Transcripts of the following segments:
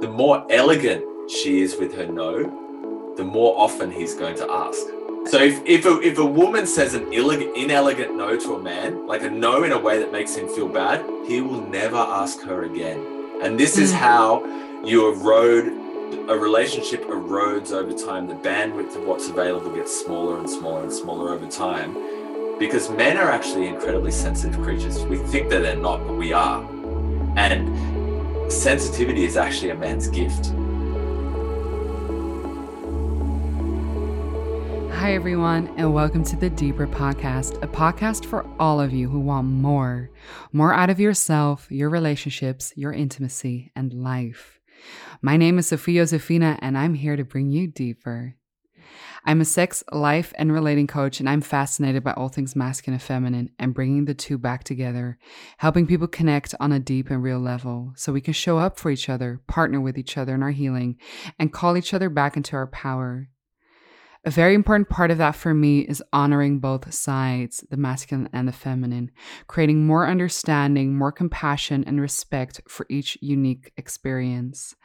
the more elegant she is with her no, the more often he's going to ask. So if, if, a, if a woman says an inelegant no to a man, like a no in a way that makes him feel bad, he will never ask her again. And this is mm. how you erode a relationship erodes over time. The bandwidth of what's available gets smaller and smaller and smaller over time because men are actually incredibly sensitive creatures. We think that they're not, but we are. And sensitivity is actually a man's gift. Hi, everyone, and welcome to the Deeper Podcast, a podcast for all of you who want more more out of yourself, your relationships, your intimacy, and life. My name is Sophia Josefina, and I'm here to bring you deeper. I'm a sex, life, and relating coach, and I'm fascinated by all things masculine and feminine and bringing the two back together, helping people connect on a deep and real level so we can show up for each other, partner with each other in our healing, and call each other back into our power. A very important part of that for me is honoring both sides, the masculine and the feminine, creating more understanding, more compassion, and respect for each unique experience.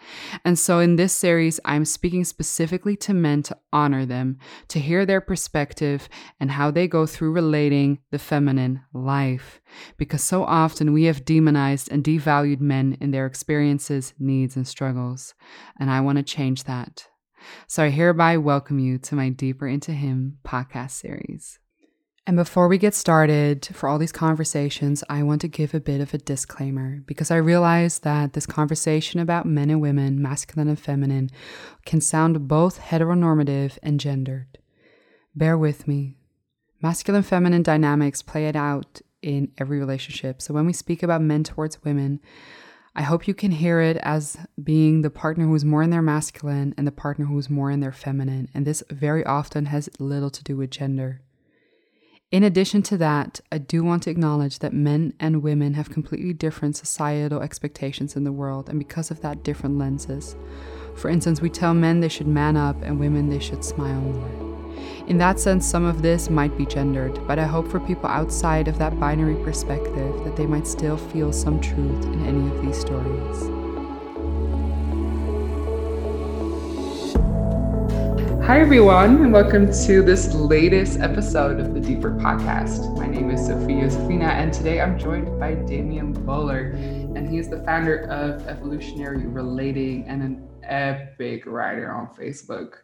And so in this series, I'm speaking specifically to men to honor them, to hear their perspective and how they go through relating the feminine life. Because so often we have demonized and devalued men in their experiences, needs, and struggles. And I want to change that. So I hereby welcome you to my Deeper Into Him podcast series. And before we get started for all these conversations, I want to give a bit of a disclaimer because I realize that this conversation about men and women, masculine and feminine, can sound both heteronormative and gendered. Bear with me. Masculine feminine dynamics play it out in every relationship. So when we speak about men towards women, I hope you can hear it as being the partner who is more in their masculine and the partner who is more in their feminine. And this very often has little to do with gender. In addition to that, I do want to acknowledge that men and women have completely different societal expectations in the world, and because of that, different lenses. For instance, we tell men they should man up and women they should smile more. In that sense, some of this might be gendered, but I hope for people outside of that binary perspective that they might still feel some truth in any of these stories. Hi, everyone, and welcome to this latest episode of the Deeper Podcast. My name is Sophia Josefina, and today I'm joined by Damien Bohler, and he is the founder of Evolutionary Relating and an epic writer on Facebook.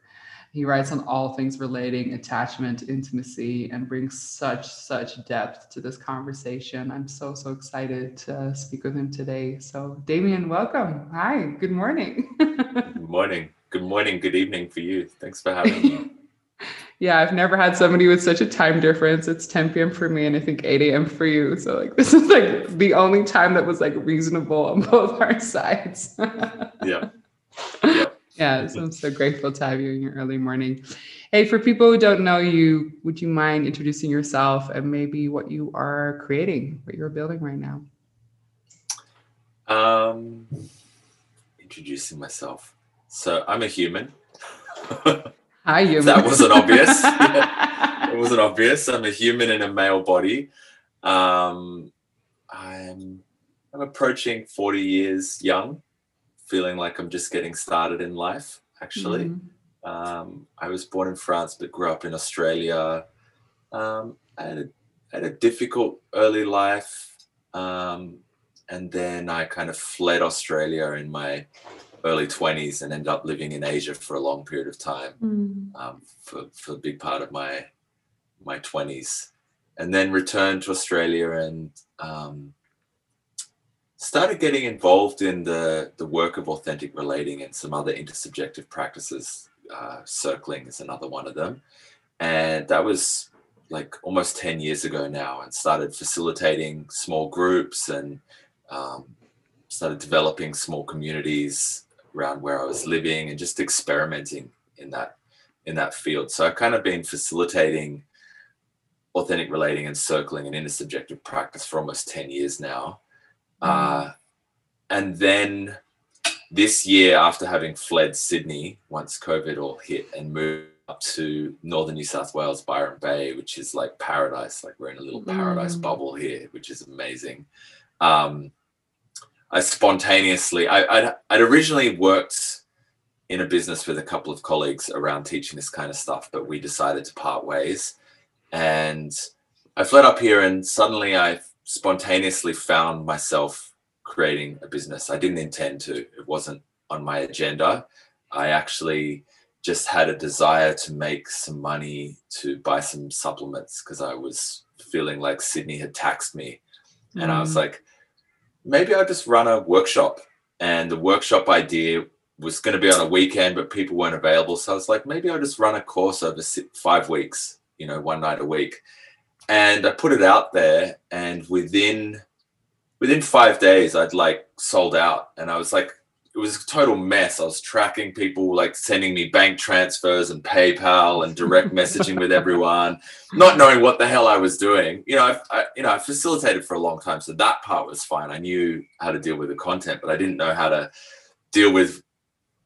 He writes on all things relating attachment, intimacy, and brings such, such depth to this conversation. I'm so, so excited to speak with him today. So, Damien, welcome. Hi, good morning. good morning. Good morning. Good evening for you. Thanks for having me. yeah, I've never had somebody with such a time difference. It's 10 p.m. for me and I think 8 a.m. for you. So like this is like the only time that was like reasonable on both our sides. yeah. Yeah. Yeah, so I'm so grateful to have you in your early morning. Hey, for people who don't know you, would you mind introducing yourself and maybe what you are creating, what you're building right now? Um, introducing myself. So I'm a human. Hi, human. that wasn't obvious. yeah, it wasn't obvious. I'm a human in a male body. Um, I'm I'm approaching 40 years young feeling like I'm just getting started in life, actually. Mm-hmm. Um, I was born in France, but grew up in Australia. Um, I, had a, had a difficult early life. Um, and then I kind of fled Australia in my early 20s and ended up living in Asia for a long period of time mm. for, for a big part of my my 20s. And then returned to Australia and um, started getting involved in the, the work of authentic relating and some other intersubjective practices. Uh, circling is another one of them. And that was like almost 10 years ago now and started facilitating small groups and um, started developing small communities around where I was living and just experimenting in that in that field. So I've kind of been facilitating authentic relating and circling and intersubjective practice for almost 10 years now. Uh, and then this year, after having fled Sydney, once COVID all hit and moved up to northern New South Wales, Byron Bay, which is like paradise. Like we're in a little paradise mm. bubble here, which is amazing. Um, I spontaneously, I, I'd, I'd originally worked in a business with a couple of colleagues around teaching this kind of stuff, but we decided to part ways. And I fled up here and suddenly I spontaneously found myself creating a business. I didn't intend to, it wasn't on my agenda. I actually just had a desire to make some money to buy some supplements because I was feeling like Sydney had taxed me. Mm. And I was mm. like, maybe I'll just run a workshop. And the workshop idea was going to be on a weekend, but people weren't available. So I was like, maybe I'll just run a course over five weeks, you know, one night a week. And I put it out there, and within within five days, I'd like sold out. And I was like, it was a total mess. I was tracking people like sending me bank transfers and PayPal and direct messaging with everyone, not knowing what the hell I was doing. You know, I, I, you know, I facilitated for a long time, so that part was fine. I knew how to deal with the content, but I didn't know how to deal with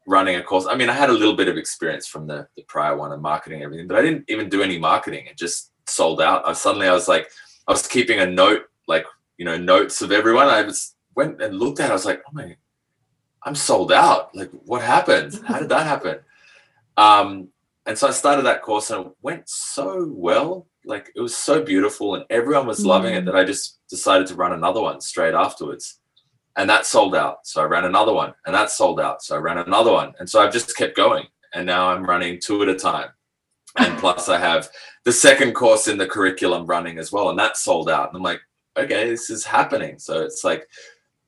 running a course. I mean, I had a little bit of experience from the, the prior one and marketing and everything, but I didn't even do any marketing. It just sold out. I suddenly I was like, I was keeping a note, like you know, notes of everyone. I was went and looked at. it. I was like, oh my I'm sold out. Like, what happened? How did that happen? Um, and so I started that course and it went so well. Like, it was so beautiful and everyone was loving it mm. that I just decided to run another one straight afterwards. And that sold out. So I ran another one and that sold out. So I ran another one. And so I've just kept going. And now I'm running two at a time. And plus, I have the second course in the curriculum running as well. And that's sold out. And I'm like, okay, this is happening. So it's like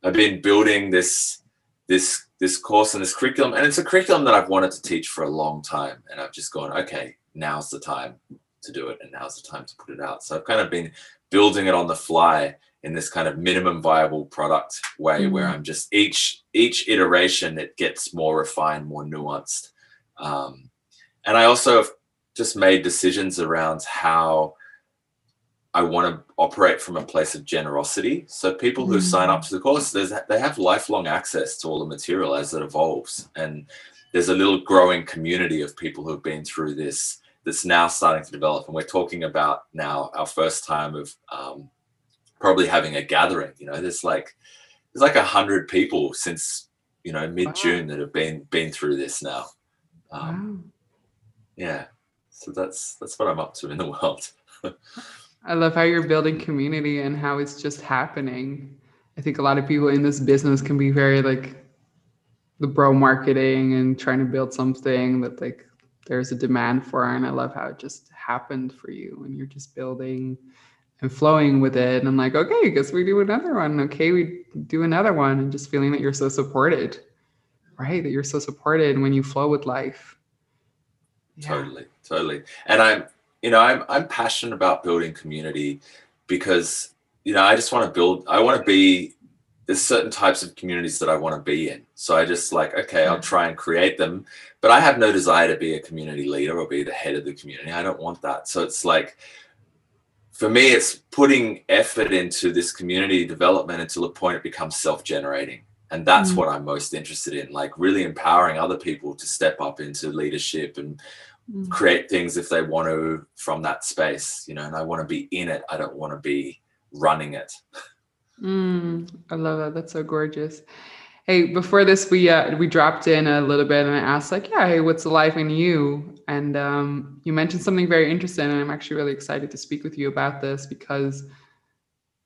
I've been building this this this course and this curriculum and it's a curriculum that i've wanted to teach for a long time and i've just gone okay now's the time to do it and now's the time to put it out so i've kind of been building it on the fly in this kind of minimum viable product way mm-hmm. where i'm just each each iteration it gets more refined more nuanced um, and i also have just made decisions around how I want to operate from a place of generosity. So people who mm. sign up to the course, there's they have lifelong access to all the material as it evolves, and there's a little growing community of people who've been through this that's now starting to develop. And we're talking about now our first time of um, probably having a gathering. You know, there's like there's like a hundred people since you know mid June wow. that have been been through this now. Um, wow. Yeah, so that's that's what I'm up to in the world. I love how you're building community and how it's just happening. I think a lot of people in this business can be very like the bro marketing and trying to build something that like there's a demand for. And I love how it just happened for you and you're just building and flowing with it. And I'm like, okay, I guess we do another one. Okay, we do another one. And just feeling that you're so supported, right? That you're so supported when you flow with life. Yeah. Totally, totally. And I'm you know, I'm I'm passionate about building community because you know I just want to build. I want to be. There's certain types of communities that I want to be in. So I just like, okay, I'll try and create them, but I have no desire to be a community leader or be the head of the community. I don't want that. So it's like, for me, it's putting effort into this community development until a point it becomes self-generating and that's mm what i'm most interested in like really empowering other people to step up into leadership and mm. create things if they want to from that space, you know, and I want to be in it. I don't want to be running it. Mm, I love that. That's so gorgeous. Hey, before this, we uh, we dropped in a little bit, and I asked like, yeah, hey, what's the life in you? And um, you mentioned something very interesting, and I'm actually really excited to speak with you about this because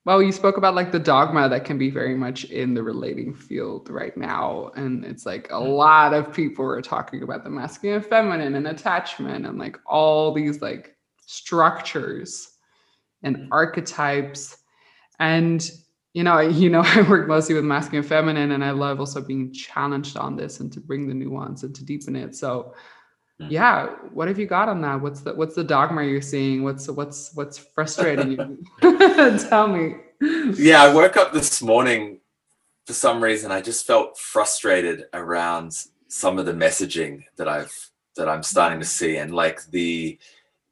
well, you spoke about like the dogma that can be very much in the relating field right now. And it's like a mm. lot of people are talking about the masculine and feminine and attachment and like all these like structures and mm. archetypes. And you know, you know, I work mostly with masculine and feminine, and I love also being challenged on this and to bring the nuance and to deepen it. So. Hmm. yeah, what have you got on that? What's the what's the dogma you're seeing? What's what's what's frustrating you? Tell me. Yeah, I woke up this morning for some reason. I just felt frustrated around some of the messaging that I've that I'm starting to see, and like the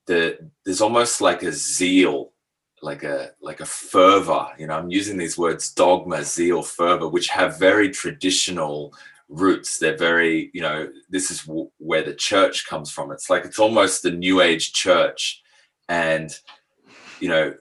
the there's almost like a zeal like a like a fervor you know i'm using these words dogma zeal fervor which have very traditional roots. They're very you know this is w- where the church comes from. It's like it's almost the new age church. And you know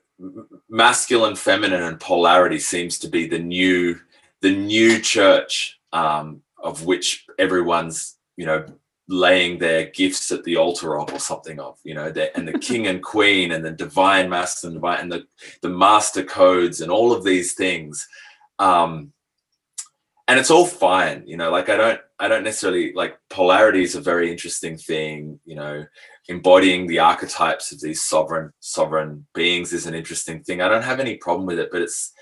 masculine feminine and polarity seems to be the new the new church um, of which everyone's you know laying their gifts at the altar of or something of you know and the king and queen and the divine master and divine and the, the master codes and all of these things. Um and it's all fine you know like i don't i don't necessarily like polarity is a very interesting thing you know. Embodying the archetypes of these sovereign sovereign beings is an interesting thing. I don't have any problem with it but it's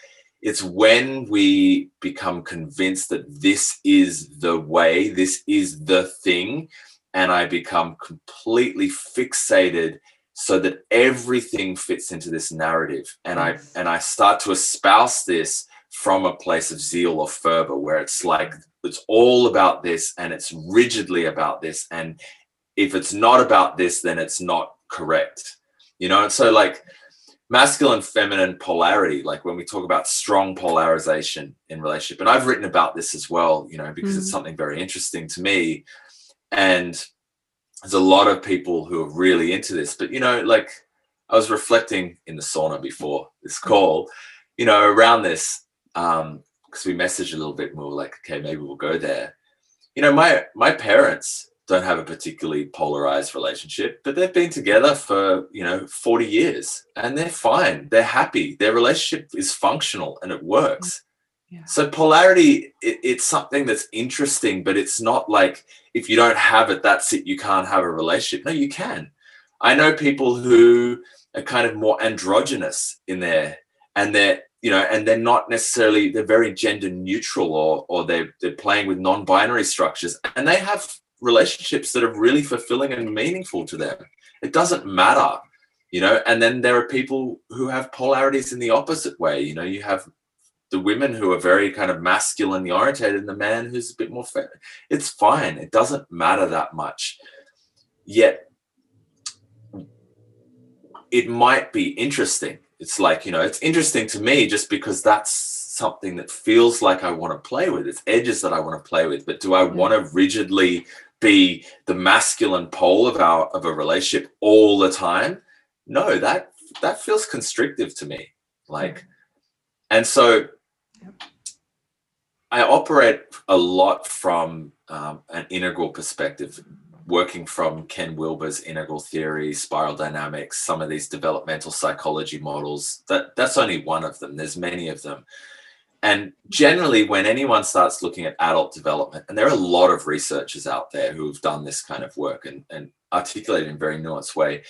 it's when we become convinced that this is the way, this is the thing, and I become completely fixated so that everything fits into this narrative and i and i start to espouse this from a place of zeal or fervor where it's like it's all about this and it's rigidly about this and if it's not about this then it's not correct you know and so like masculine feminine polarity like when we talk about strong polarization in relationship and i've written about this as well you know because mm-hmm. it's something very interesting to me and there's a lot of people who are really into this but you know like i was reflecting in the sauna before this mm-hmm. call you know around this um because we messaged a little bit more like okay maybe we'll go there you know my my parents don't have a particularly polarized relationship, but they've been together for, you know, 40 years and they're fine. They're happy. Their relationship is functional and it works. Yeah. So polarity, it, it's something that's interesting, but it's not like if you don't have it, that's it. You can't have a relationship. No, you can. I know people who are kind of more androgynous in there and they're you know and they're not necessarily they're very gender neutral or or they're they're playing with non-binary structures and they have relationships that are really fulfilling and meaningful to them. It doesn't matter, you know. And then there are people who have polarities in the opposite way. You know, you have the women who are very kind of masculinely orientated and the man who's a bit more feminine. It's fine. It doesn't matter that much. Yet it might be interesting. It's like, you know, it's interesting to me just because that's something that feels like I want to play with. It's edges that I want to play with. But do I want to rigidly be the masculine pole of our of a relationship all the time no that that feels constrictive to me like and so i operate a lot from um, an integral perspective working from ken wilber's integral theory spiral dynamics some of these developmental psychology models that that's only one of them. There's many of them. And generally, when anyone starts looking at adult development, and there are a lot of researchers out there who have done this kind of work and, and articulated in a very nuanced way,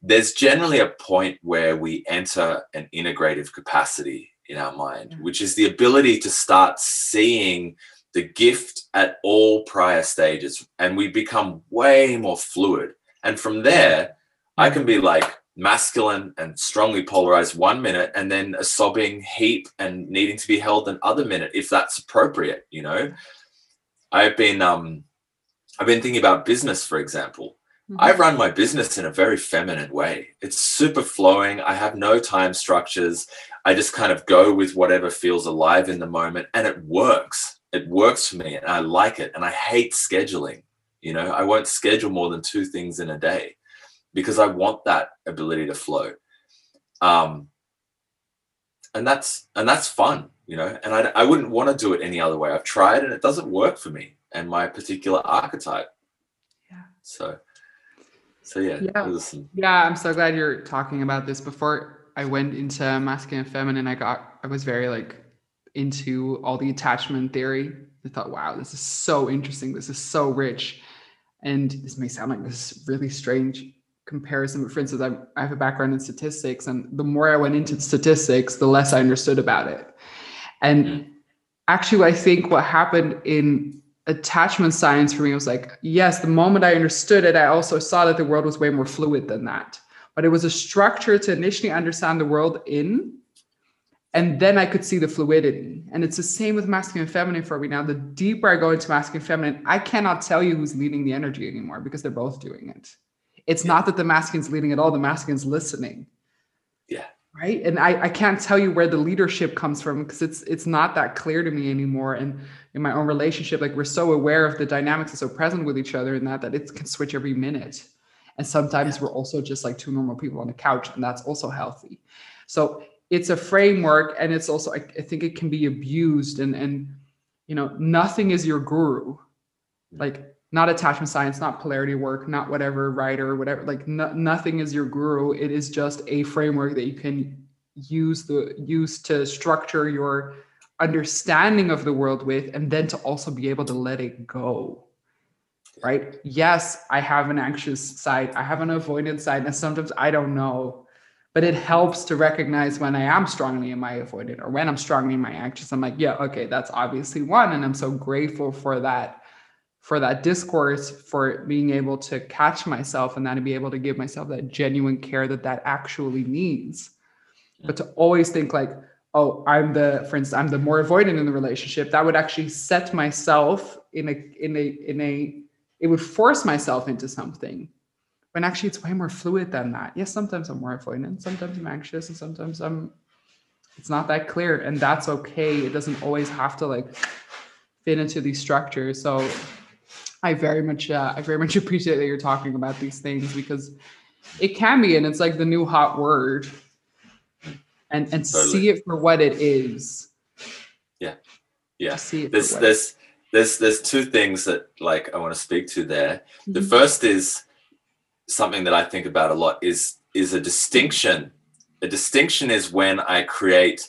there's generally a point where we enter an integrative capacity in our mind, mm. which is the ability to start seeing the gift at all prior stages. And we become way more fluid. And from there, I can be like, masculine and strongly polarized one minute and then a sobbing heap and needing to be held another minute if that's appropriate you know i've been um i've been thinking about business for example mm-hmm. i run my business in a very feminine way it's super flowing i have no time structures i just kind of go with whatever feels alive in the moment and it works it works for me and i like it and i hate scheduling you know i won't schedule more than two things in a day because I want that ability to flow. Um, and that's and that's fun, you know. And I I wouldn't want to do it any other way. I've tried and it doesn't work for me and my particular archetype. Yeah. So. So yeah. Yeah. Some... yeah. I'm so glad you're talking about this. Before I went into masculine and feminine, I got I was very like into all the attachment theory. I thought, wow, this is so interesting. This is so rich. And this may sound like this is really strange comparison but for instance I, I have a background in statistics and the more i went into statistics the less i understood about it and mm-hmm. actually i think what happened in attachment science for me was like yes the moment i understood it i also saw that the world was way more fluid than that but it was a structure to initially understand the world in and then i could see the fluidity and it's the same with masculine and feminine for me now the deeper i go into masculine and feminine i cannot tell you who's leading the energy anymore because they're both doing it it's yeah. not that the masculine's leading at all, the masculine's listening. Yeah. Right. And I, I can't tell you where the leadership comes from because it's it's not that clear to me anymore. And in my own relationship, like we're so aware of the dynamics and so present with each other in that that it can switch every minute. And sometimes yeah. we're also just like two normal people on the couch, and that's also healthy. So it's a framework and it's also I, I think it can be abused and and you know nothing is your guru. Like not attachment science not polarity work not whatever writer whatever like no, nothing is your guru. It is just a framework that you can use the use to structure your understanding of the world with and then to also be able to let it go right? Yes i have an anxious side. I have an avoidant side and sometimes i don't know but it helps to recognize when I am strongly in my avoidant or when I'm strongly in my anxious. I'm like, yeah, okay, that's obviously one. And I'm so grateful for that, for that discourse, for being able to catch myself and then to be able to give myself that genuine care that that actually needs. But to always think like, oh, I'm the, for instance, I'm the more avoidant in the relationship, that would actually set myself in a, in a, in a, it would force myself into something when actually it's way more fluid than that. Yes, sometimes I'm more avoidant, sometimes I'm anxious, and sometimes I'm it's not that clear. And that's okay. It doesn't always have to like fit into these structures. So I very much uh, I very much appreciate that you're talking about these things because it can be, and it's like the new hot word. And and totally. see it for what it is. Yeah. Yeah. see it there's there's there's there's two things that like I want to speak to there. Mm-hmm. The first is something that I think about a lot is is a distinction. A distinction is when I create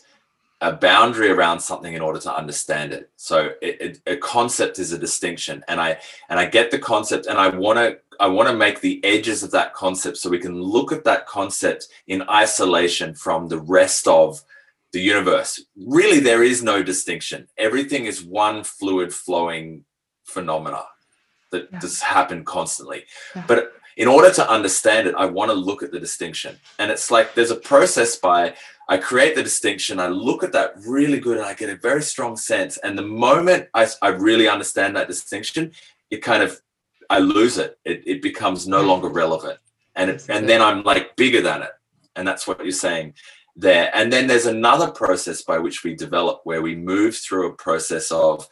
a boundary around something in order to understand it. So it, it, a concept is a distinction, and I and I get the concept, and I want to I want to make the edges of that concept so we can look at that concept in isolation from the rest of the universe. Really, there is no distinction. Everything is one fluid flowing phenomena that yeah. just happen constantly. Yeah. But in order to understand it, I want to look at the distinction. And it's like there's a process by I create the distinction, I look at that really good, and I get a very strong sense. And the moment I, I really understand that distinction, it kind of I lose it. It, it becomes no mm. longer relevant. And it, and then I'm like bigger than it. And that's what you're saying there. And then there's another process by which we develop where we move through a process of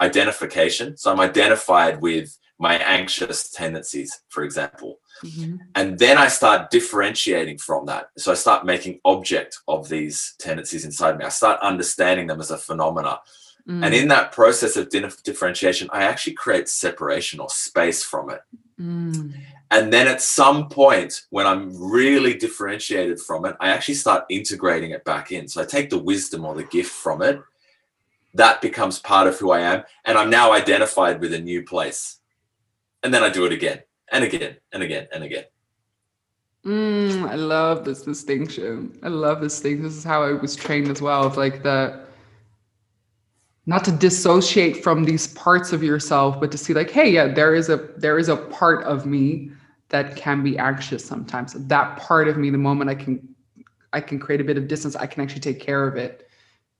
identification. So I'm identified with my anxious tendencies, for example. Mm-hmm. And then I start differentiating from that. So I start making object of these tendencies inside me. I start understanding them as a phenomena. Mm. And in that process of differentiation, I actually create separation or space from it. Mm. And then at some point, when I'm really differentiated from it, I actually start integrating it back in. So I take the wisdom or the gift from it. That becomes part of who I am. And I'm now identified with a new place and then I do it again and again and again and again. Mm, I love this distinction. I love this thing. This is how I was trained as well. Of like the not to dissociate from these parts of yourself, but to see like, hey, yeah, there is a there is a part of me that can be anxious sometimes. That part of me, the moment I can I can create a bit of distance, I can actually take care of it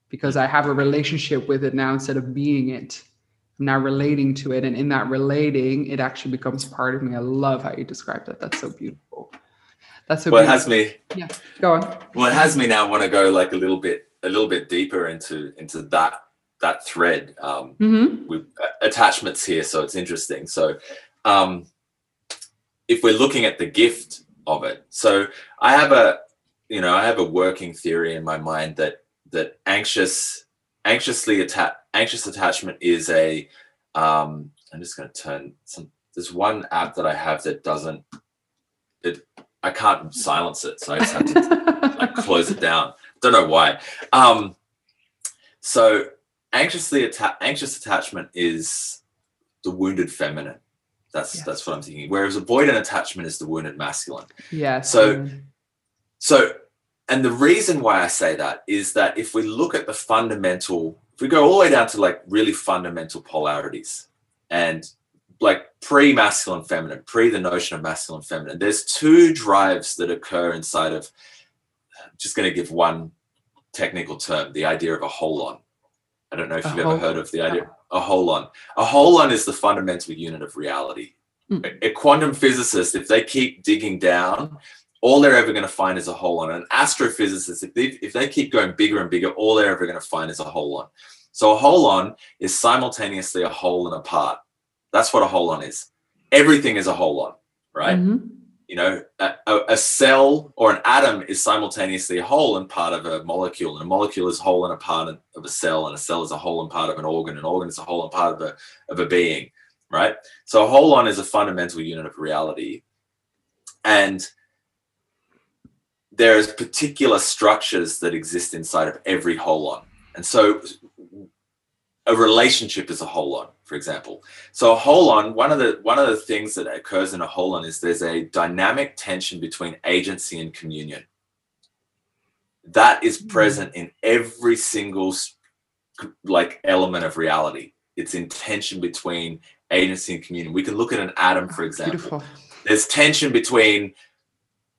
because I have a relationship with it now instead of being it. I'm now relating to it. And in that relating, it actually becomes part of me. I love how you described that. That's so beautiful. That's so well, beautiful. it has me. Yeah. Go on. Well, it has me now want to go like a little bit, a little bit deeper into into that that thread um, mm-hmm. with attachments here. So it's interesting. So um, if we're looking at the gift of it, so I have a, you know, I have a working theory in my mind that that anxious, anxiously attached anxious attachment is a um, i'm just going to turn some there's one app that i have that doesn't it i can't silence it so i just have to like close it down. Don't know why. Um, so anxiously atta- anxious attachment is the wounded feminine. That's yes. that's what i'm thinking. Whereas avoidant attachment is the wounded masculine. Yeah so so and the reason why i say that is that if we look at the fundamental if we go all the way down to like really fundamental polarities and like pre masculine feminine, pre the notion of masculine feminine, there's two drives that occur inside of, I'm just going to give one technical term, the idea of a holon. I don't know if a you've ever heard of the idea. A holon. A holon is the fundamental unit of reality. Mm. A quantum physicist, if they keep digging down, all they're ever going to find is a holon. An astrophysicist, if they, if they keep going bigger and bigger, all they're ever going to find is a holon. So a holon is simultaneously a whole and a part. That's what a holon is. Everything is a holon, right? Mm-hmm. you know, a, a, cell or an atom is simultaneously a whole and part of a molecule, and a molecule is whole and a part of a cell, and a cell is a whole and part of an organ, an organ is a whole and part of a of a being, right? So a holon is a fundamental unit of reality, and there's particular structures that exist inside of every holon, and so a relationship is a holon for example. So a holon, one of the one of the things that occurs in a holon is there's a dynamic tension between agency and communion. That is hmm. present in every single like element of reality. It's in tension between agency and communion. We can look at an atom, for example. Beautiful. There's tension between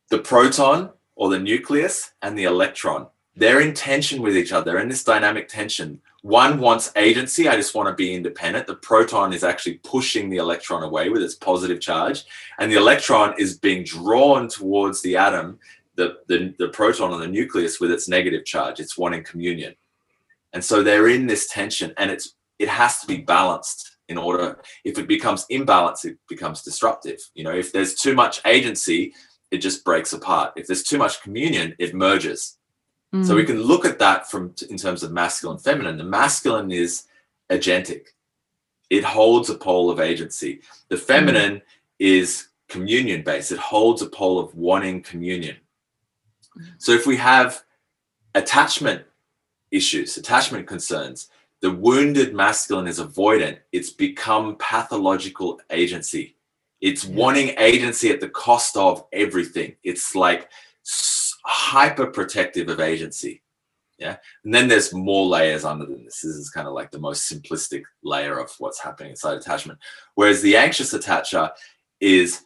the proton or the nucleus and the electron. They're in tension with each other. In this dynamic tension one wants agency. I just want to be independent. The proton is actually pushing the electron away with its positive charge, and the electron is being drawn towards the atom, the, the, the proton on the nucleus with its negative charge. It's wanting communion. And so they're in this tension, and it's it has to be balanced in order. If it becomes imbalanced, it becomes disruptive. You know, if there's too much agency, it just breaks apart. If there's too much communion, it merges. So we mm. can look at that from in terms of masculine and feminine. The masculine is agentic. It holds a pole of agency. The feminine mm. is communion based. It holds a pole of wanting communion. So if we have attachment issues, attachment concerns, the wounded masculine is avoidant. It's become pathological agency. It's wanting agency at the cost of everything. It's like hyper protective of agency. Yeah. And then there's more layers under than this. This is kind of like the most simplistic layer of what's happening inside attachment. Whereas the anxious attacher is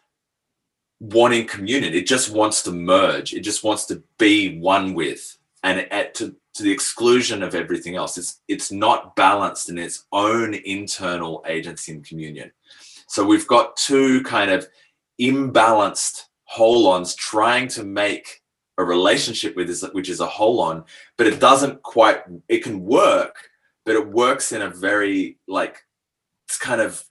wanting communion. It just wants to merge. It just wants to be one with and at to, to the exclusion of everything else. It's it's not balanced in its own internal agency and communion. So we've got two kind of imbalanced holons trying to make a relationship with is which is a holon but it doesn't quite it can work but it works in a very like it's kind of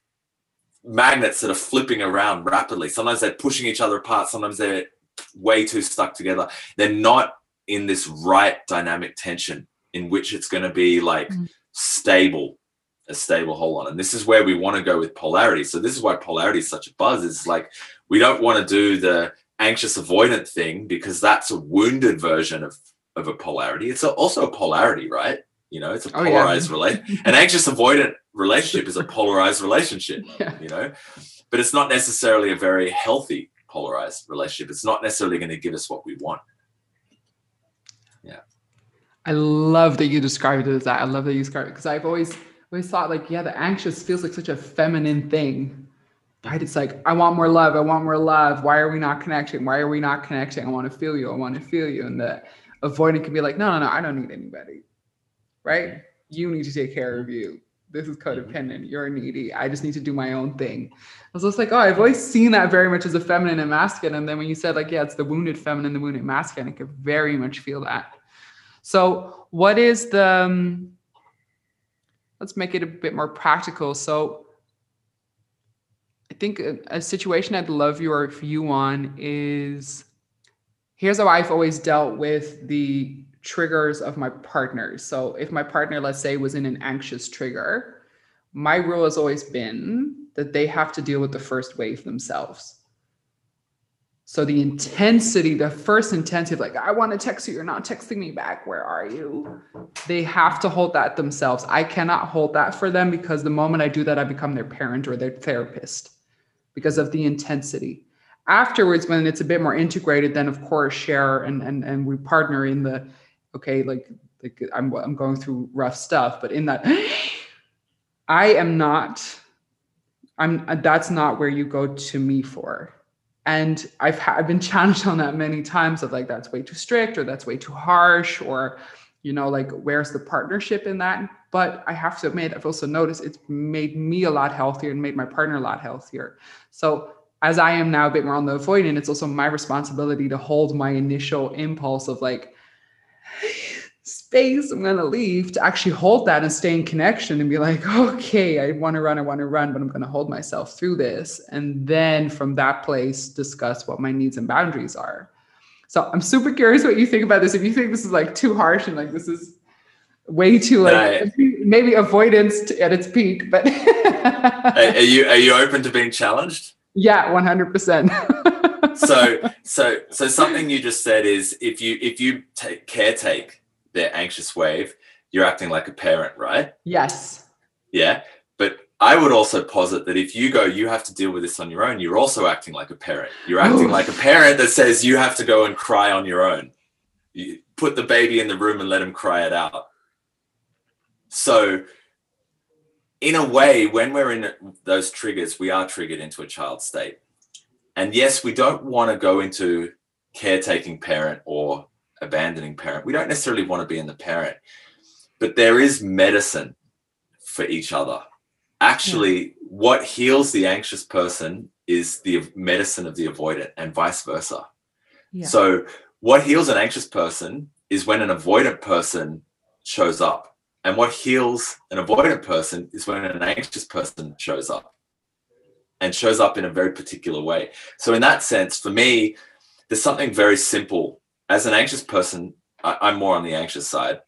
magnets that are flipping around rapidly. Sometimes they're pushing each other apart. Sometimes they're way too stuck together. They're not in this right dynamic tension in which it's going to be like mm. stable a stable holon. and this is where we want to go with polarity so this is why polarity is such a buzz it's like we don't want to do the anxious avoidant thing because that's a wounded version of of a polarity. It's a, also a polarity, right? You know, it's a polarized oh, yeah. relation. An anxious avoidant relationship is a polarized relationship. Yeah. You know, but it's not necessarily a very healthy polarized relationship. It's not necessarily going to give us what we want. Yeah. I love that you described it as that. I love that you described it because I've always always thought like, yeah, the anxious feels like such a feminine thing right? It's like, I want more love. I want more love. Why are we not connecting? Why are we not connecting? I want to feel you. I want to feel you. And the avoiding can be like, no, no, no, I don't need anybody, right? You need to take care of you. This is codependent. You're needy. I just need to do my own thing. I was just like, oh, I've always seen that very much as a feminine and masculine. And then when you said, like, yeah, it's the wounded feminine, the wounded masculine, I could very much feel that. So, what is the, um, let's make it a bit more practical. So, I think a, a situation I'd love your view on is here's how I've always dealt with the triggers of my partners. So if my partner, let's say, was in an anxious trigger, my rule has always been that they have to deal with the first wave themselves. So the intensity, the first intensity like, I want to text you, you're not texting me back. Where are you? They have to hold that themselves. I cannot hold that for them because the moment I do that, I become their parent or their therapist because of the intensity. Afterwards, when it's a bit more integrated, then of course share and and and we partner in the okay, like like I'm I'm going through rough stuff, but in that I am not I'm that's not where you go to me for. And I've ha- I've been challenged on that many times of like that's way too strict or that's way too harsh or you know like where's the partnership in that? But i have to admit i've also noticed it's made me a lot healthier and made my partner a lot healthier. So as i am now a bit more on the avoidant it's also my responsibility to hold my initial impulse of like space I'm gonna leave to actually hold that and stay in connection and be like, okay, I want to run, I want to run, but I'm gonna hold myself through this. And then from that place, discuss what my needs and boundaries are. So I'm super curious what you think about this. If you think this is like too harsh and like this is way too like maybe avoidance at its peak, but are you are you open to being challenged? Yeah, 100 percent so so so something you just said is if you if you take caretake their anxious wave, you're acting like a parent, right? Yes. Yeah. But I would also posit that if you go, you have to deal with this on your own, you're also acting like a parent. You're acting like a parent that says you have to go and cry on your own. You put the baby in the room and let him cry it out. So, in a way, when we're in those triggers, we are triggered into a child state. And yes, we don't want to go into caretaking parent or abandoning parent. We don't necessarily want to be in the parent, but there is medicine for each other. Actually, yeah. what heals the anxious person is the medicine of the avoidant and vice versa. Yeah. So, what heals an anxious person is when an avoidant person shows up. And what heals an avoidant person is when an anxious person shows up and shows up in a very particular way. So, in that sense, for me, there's something very simple as an anxious person, I, am more on the anxious side.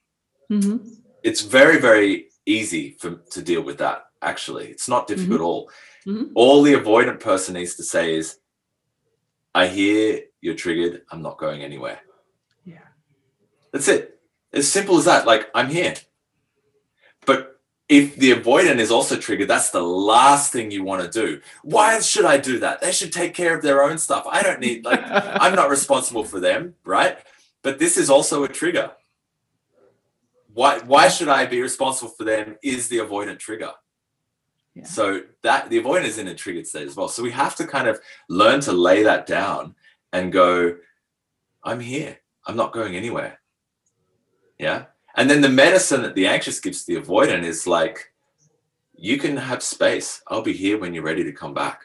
Mm-hmm. It's very, very easy for to deal with that. Actually, it's not difficult mm-hmm. at all. Mm-hmm. All the avoidant person needs to say is, "I hear you're triggered. I'm not going anywhere." Yeah, that's it. As simple as that. Like I'm here. But if the avoidant is also triggered, that's the last thing you want to do. Why should I do that? They should take care of their own stuff. I don't need, like, I'm not responsible for them, right? But this is also a trigger. Why, why should I be responsible for them? Is the avoidant trigger. Yeah. So that the avoidant is in a triggered state as well. So we have to kind of learn to lay that down and go, I'm here. I'm not going anywhere. Yeah. And then the medicine that the anxious gives the avoidant is like, you can have space. I'll be here when you're ready to come back.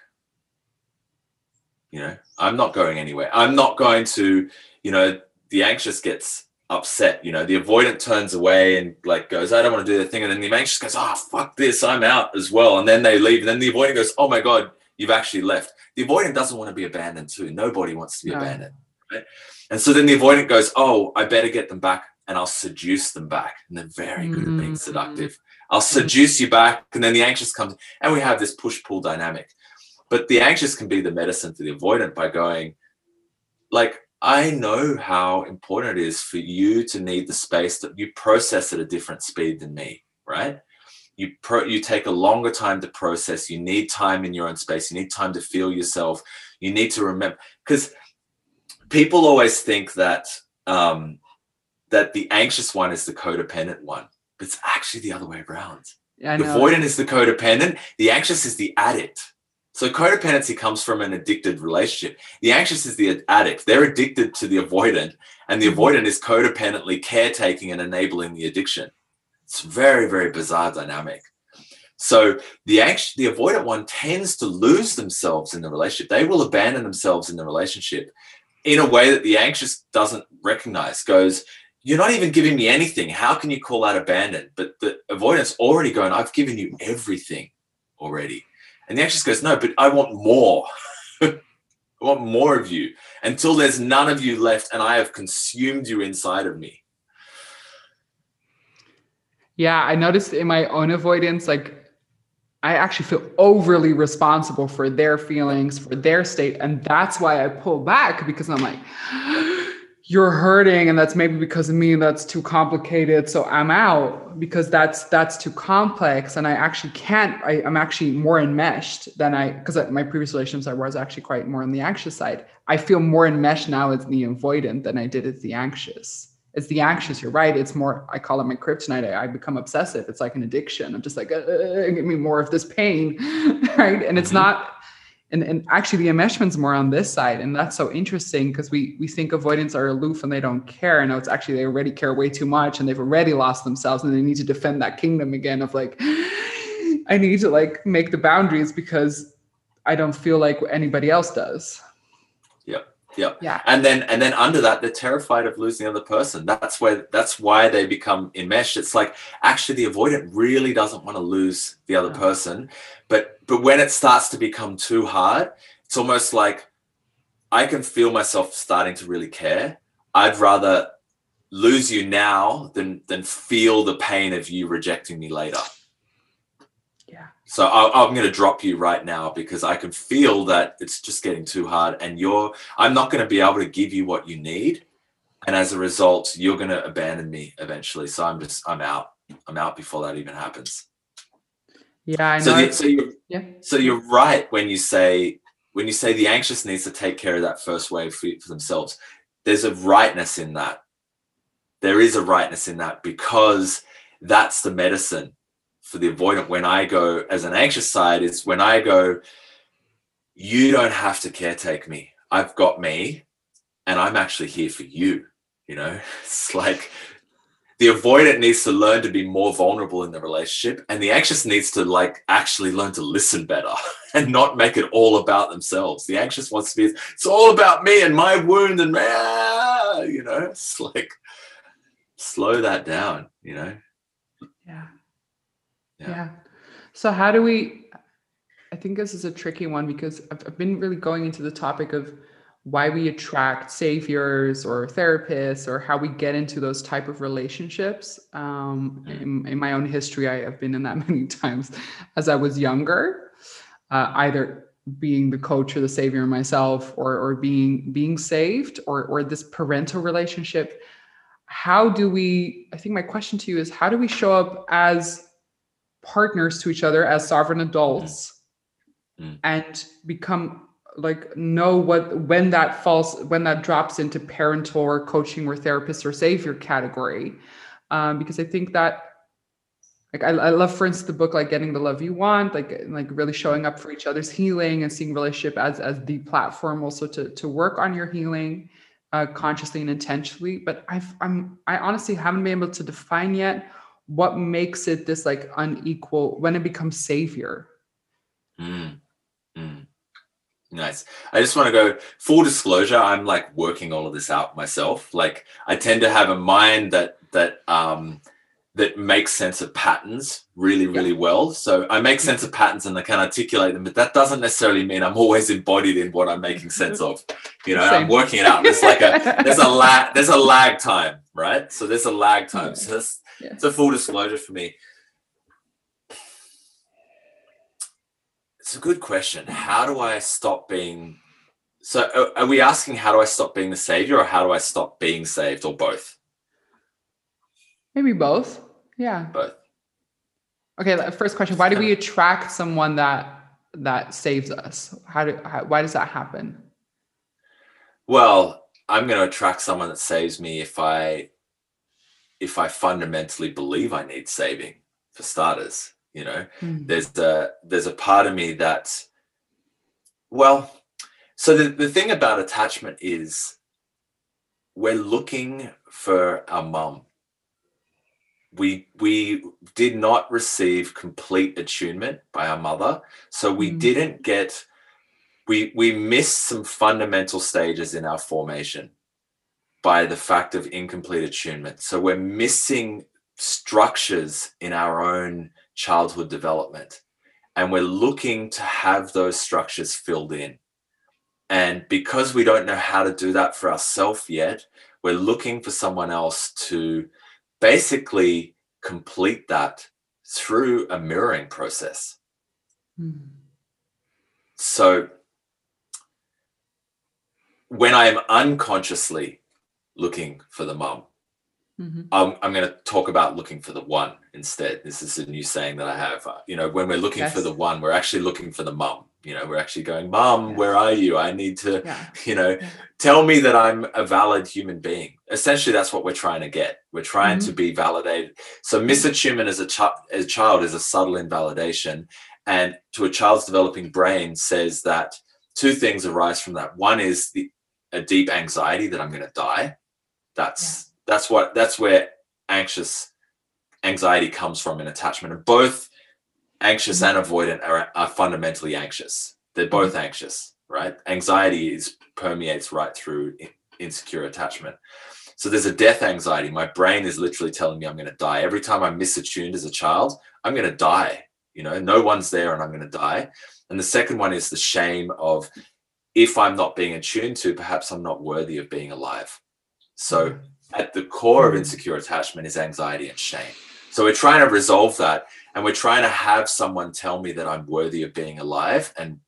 You know, I'm not going anywhere. I'm not going to, you know, the anxious gets upset. You know, the avoidant turns away and like goes, I don't want to do the thing. And then the anxious goes, oh, fuck this. I'm out as well. And then they leave. And then the avoidant goes, oh my God, you've actually left. The avoidant doesn't want to be abandoned too. Nobody wants to be no. abandoned. Right? And so then the avoidant goes, oh, I better get them back and I'll seduce them back. And they're very good mm-hmm. at being mm. seductive. I'll seduce you back, and then the anxious comes, and we have this push pull dynamic. But the anxious can be the medicine for the avoidant by going, like, I know how important it is for you to need the space that you process at a different speed than me, right? You pro, you take a longer time to process. You need time in your own space. You need time to feel yourself. You need to remember because people always think that um, that the anxious one is the codependent one, but it's actually the other way around. Yeah, the avoidant is the codependent, the anxious is the addict. So codependency comes from an addicted relationship. The anxious is the addict. They're addicted to the avoidant, and the mm-hmm. avoidant is codependently caretaking and enabling the addiction. It's very, very bizarre dynamic. So the anxious, the avoidant one tends to lose themselves in the relationship. They will abandon themselves in the relationship in a way that the anxious doesn't recognize. Goes, you're not even giving me anything. How can you call that abandoned? But the avoidance already going, I've given you everything already. And the anxious goes, no, but I want more. I want more of you until there's none of you left and I have consumed you inside of me. Yeah, I noticed in my own avoidance, like I actually feel overly responsible for their feelings, for their state. And that's why I pull back because I'm like, you're hurting and that's maybe because of me that's too complicated so i'm out because that's that's too complex and i actually can't I, am actually more enmeshed than i because my previous relationships i was actually quite more on the anxious side. I feel more enmeshed now as the avoidant than i did as the anxious. It's the anxious you're right it's more i call it my kryptonite i, I become obsessive it's like an addiction i'm just like uh, give me more of this pain right? And it's mm-hmm. not and, and actually the enmeshment's more on this side and that's so interesting because we we think avoidants are aloof and they don't care. And it's actually they already care way too much and they've already lost themselves and they need to defend that kingdom again of like i need to like make the boundaries because i don't feel like anybody else does yeah Yeah. And then and then under that, they're terrified of losing the other person. That's where that's why they become enmeshed. It's like actually the avoidant really doesn't want to lose the other person. But but when it starts to become too hard, it's almost like I can feel myself starting to really care. I'd rather lose you now than than feel the pain of you rejecting me later. So I, I'm going to drop you right now because I can feel that it's just getting too hard, and you're. I'm not going to be able to give you what you need, and as a result, you're going to abandon me eventually. So I'm just. I'm out. I'm out before that even happens. Yeah, I know. So, the, so you're yeah. so you're right when you say when you say the anxious needs to take care of that first wave for, for themselves. There's a rightness in that. There is a rightness in that because that's the medicine for the avoidant. When I go as an anxious side, is when I go, you don't have to caretake me. I've got me, and I'm actually here for you. You know, it's like the avoidant needs to learn to be more vulnerable in the relationship and the anxious needs to like actually learn to listen better and not make it all about themselves the anxious wants to be it's all about me and my wound and ah, you know it's like slow that down you know Yeah. Yeah. yeah. So how do we I think this is a tricky one because I've, I've been really going into the topic of why we attract saviors or therapists or how we get into those type of relationships. Um, in, in my own history, I have been in that many times as I was younger, uh, either being the coach or the savior myself or, or being being saved or, or this parental relationship. How do we, I think my question to you is how do we show up as partners to each other as sovereign adults Mm. and become like know what when that falls when that drops into parental or coaching or therapist or savior category. Um, because i think that like I, I love for instance the book like getting the love you want like like really showing up for each other's healing and seeing relationship as as the platform also to to work on your healing uh, consciously and intentionally. But i've i'm i honestly haven't been able to define yet what makes it this like unequal when it becomes savior Mm. Mm. Nice. I just want to go full disclosure. I'm like working all of this out myself. Like I tend to have a mind that that um that makes sense of patterns really, really well. So I make sense of patterns and I can articulate them, but that doesn't necessarily mean I'm always embodied in what I'm making sense of. You know, I'm working it out. There's like a there's a lag there's a lag time, right? So there's a lag time. So that's Yeah. it's a full disclosure for me. It's a good question. How do I stop being? So, are- we asking how do I stop being the savior, or how do I stop being saved, or both? maybe both yeah Both. Okay, the first question: Why do we attract someone that that saves us? How do how, why does that happen? Well, I'm going to attract someone that saves me if I if I fundamentally believe I need saving. For starters, you know, Hmm. there's a there's a part of me that well so the, the thing about attachment is we're looking for our mum we we did not receive complete attunement by our mother so we Mm. didn't get we we missed some fundamental stages in our formation by the fact of incomplete attunement. So we're missing structures in our own childhood development and we're looking to have those structures filled in. And because we don't know how to do that for ourselves yet we're looking for someone else to basically complete that through a mirroring process. Hmm. so when i'm unconsciously looking for the mum Mhm. I'm, I'm going to talk about looking for the one instead. This is a new saying that I have. Uh, you know, when we're looking for the one, we're actually looking for the mum. You know, we're actually going, Mum, Yes. where are you? I need to, Yeah. you know, Yeah. tell me that I'm a valid human being. Essentially, that's what we're trying to get. We're trying Mm-hmm. to be validated. So, misattunement as a, chi- as a child is a subtle invalidation. And to a child's developing brain says that two things arise from that. One is the a deep anxiety that I'm going to die. That's that's what that's where anxious anxiety comes from in attachment and both anxious mm-hmm. and avoidant are, are fundamentally anxious they're mm-hmm. both anxious right? Anxiety is permeates right through insecure attachment. So there's a death anxiety. My brain is literally telling me I'm going to die. Every time I'm misattuned as a child, I'm going to die. You know, no one's there and I'm going to die. And the second one is the shame of if I'm not being attuned to, perhaps I'm not worthy of being alive. So at the core of insecure attachment is anxiety and shame. So we're trying to resolve that and we're trying to have someone tell me that I'm worthy of being alive and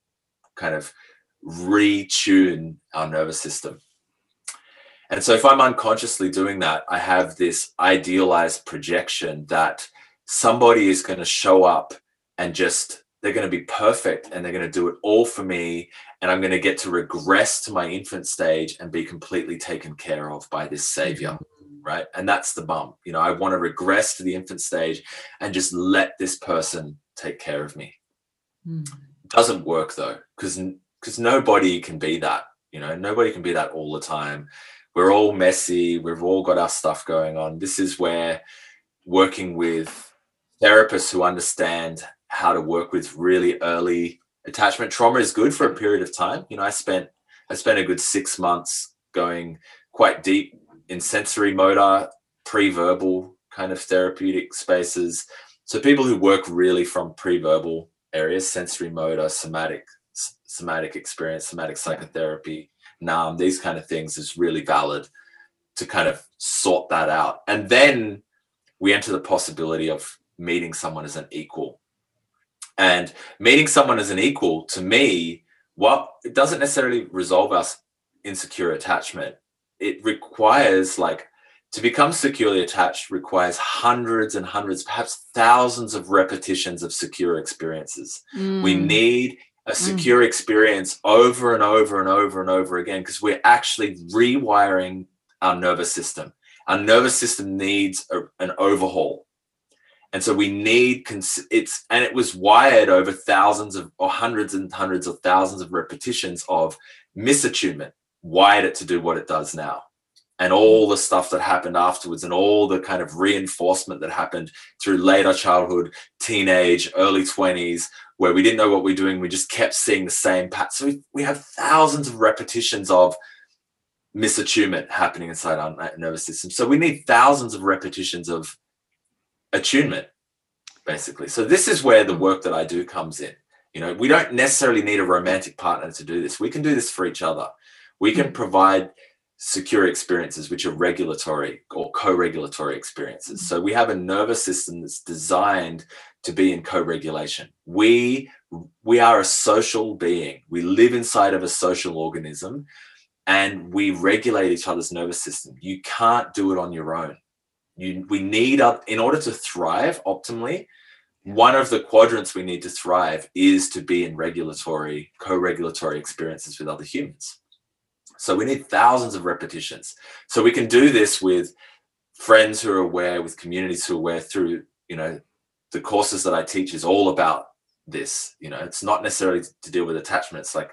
kind of retune our nervous system. And so if I'm unconsciously doing that, I have this idealized projection that somebody is going to show up and just they're going to be perfect and they're going to do it all for me and i'm going to get to regress to my infant stage and be completely taken care of by this savior mm-hmm. right? And that's the bump you know? I want to regress to the infant stage and just let this person take care of me. Mm. doesn't work though because because nobody can be that you know? Nobody can be that all the time. We're all messy. We've all got our stuff going on. This is where working with therapists who understand how to work with really early attachment trauma is good for a period of time. You know, I spent I spent a good six months going quite deep in sensorimotor, pre-verbal kind of therapeutic spaces. So people who work really from pre-verbal areas, sensorimotor, somatic, somatic experience, somatic psychotherapy, NARM, these kind of things is really valid to kind of sort that out. And then we enter the possibility of meeting someone as an equal and meeting someone as an equal to me, what it doesn't necessarily resolve our insecure attachment. It requires like to become securely attached requires hundreds and hundreds, perhaps thousands of repetitions of secure experiences. Mm. We need a mm. secure mm. experience over and over and over and over again because we're actually rewiring our nervous system. Our nervous system needs a, an overhaul and so we need cons- it's and it was wired over thousands of or hundreds and hundreds of thousands of repetitions of misattunement wired it to do what it does now. And all the stuff that happened afterwards and all the kind of reinforcement that happened through later childhood teenage early 20s where we didn't know what we were doing we just kept seeing the same pattern so we, we have thousands of repetitions of misattunement happening inside our nervous system. So we need thousands of repetitions of attunement basically. So this is where the work that i do comes in. You know we don't necessarily need a romantic partner to do this. We can do this for each other. We can mm. provide secure experiences which are regulatory or co-regulatory experiences. So we have a nervous system that's designed to be in co-regulation. We we are a social being. We live inside of a social organism and we regulate each other's nervous system. You can't do it on your own you we need up in order to thrive optimally one of the quadrants we need to thrive is to be in regulatory co-regulatory experiences with other humans. So we need thousands of repetitions. So we can do this with friends who are aware with communities who are aware through you know the courses that i teach is all about this you know. It's not necessarily to deal with attachment it's like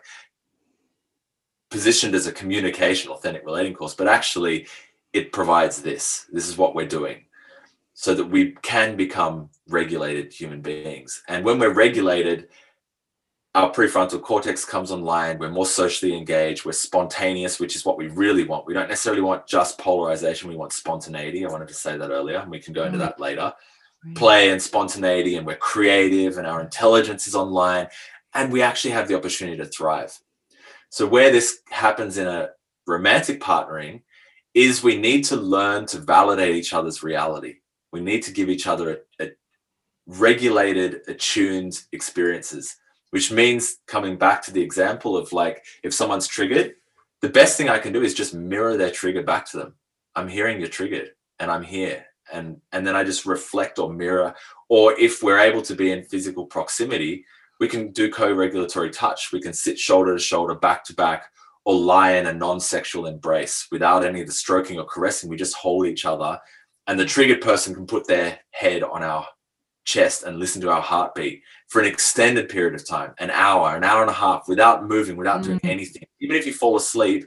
positioned as a communication authentic relating course but actually it provides this. This is what we're doing so that we can become regulated human beings. And when we're regulated, our prefrontal cortex comes online. We're more socially engaged. We're spontaneous, which is what we really want. We don't necessarily want just polarization. We want spontaneity. I wanted to say that earlier, and we can go into mm. that later. Play and spontaneity, and we're creative, and our intelligence is online, and we actually have the opportunity to thrive. So, where this happens in a romantic partnering is we need to learn to validate each other's reality. We need to give each other a, a regulated, attuned experiences, which means coming back to the example of like if someone's triggered, the best thing I can do is just mirror their trigger back to them. I'm hearing you're triggered and I'm here. And and then I just reflect or mirror. Or if we're able to be in physical proximity, we can do co-regulatory touch. We can sit shoulder to shoulder, back to back, or lie in a non-sexual embrace without any of the stroking or caressing. We just hold each other, and the triggered person can put their head on our chest and listen to our heartbeat for an extended period of time, an hour, an hour and a half, without moving, without mm-hmm. doing anything. Even if you fall asleep,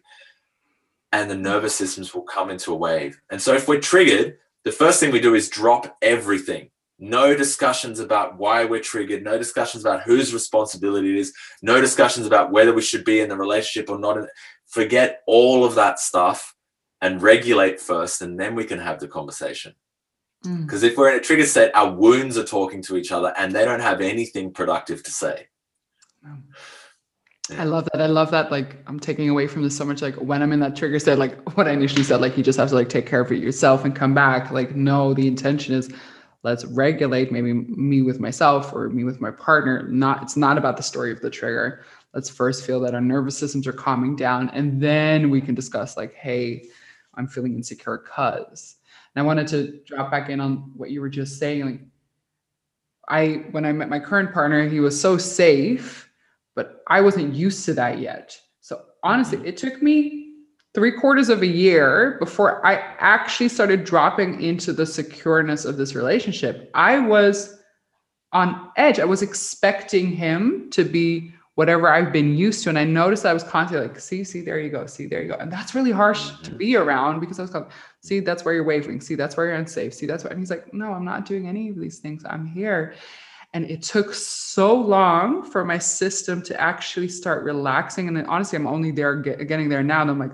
and the nervous systems will come into a wave. And so, if we're triggered, the first thing we do is drop everything. No discussions about why we're triggered, no discussions about whose responsibility it is, no discussions about whether we should be in the relationship or not. Forget all of that stuff and regulate first, and then we can have the conversation. Because mm. if we're in a trigger state, our wounds are talking to each other and they don't have anything productive to say. I love that. I love that. Like I'm taking away from this so much. Like when I'm in that trigger state, like what I initially said, like you just have to like take care of it yourself and come back. Like no, the intention is let's regulate maybe me with myself or me with my partner. Not it's not about the story of the trigger. Let's first feel that our nervous systems are calming down, and then we can discuss like, hey, I'm feeling insecure because. And I wanted to drop back in on what you were just saying. Like I when I met my current partner, he was so safe but I wasn't used to that yet. So honestly, mm-hmm. it took me three quarters of a year before I actually started dropping into the secureness of this relationship. I was on edge. I was expecting him to be whatever I've been used to. And I noticed I was constantly like, see, see, there you go. See, there you go. And that's really harsh to be mm-hmm. around because I was like, see, that's where you're wavering. See, that's where you're unsafe. See, that's where, and he's like, no, I'm not doing any of these things. I'm here. And it took so long for my system to actually start relaxing. And honestly, I'm only there get, getting there now. And I'm like,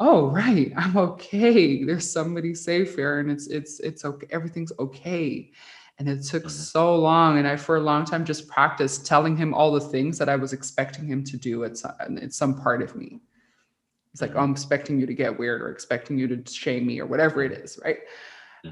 oh, right, I'm okay. There's somebody safe here and it's, it's, it's okay. Everything's okay. And it took mm-hmm. so long. And I, for a long time, just practiced telling him all the things that I was expecting him to do at some, at some part of me. It's like, oh, I'm expecting you to get weird or expecting you to shame me or whatever it is, right?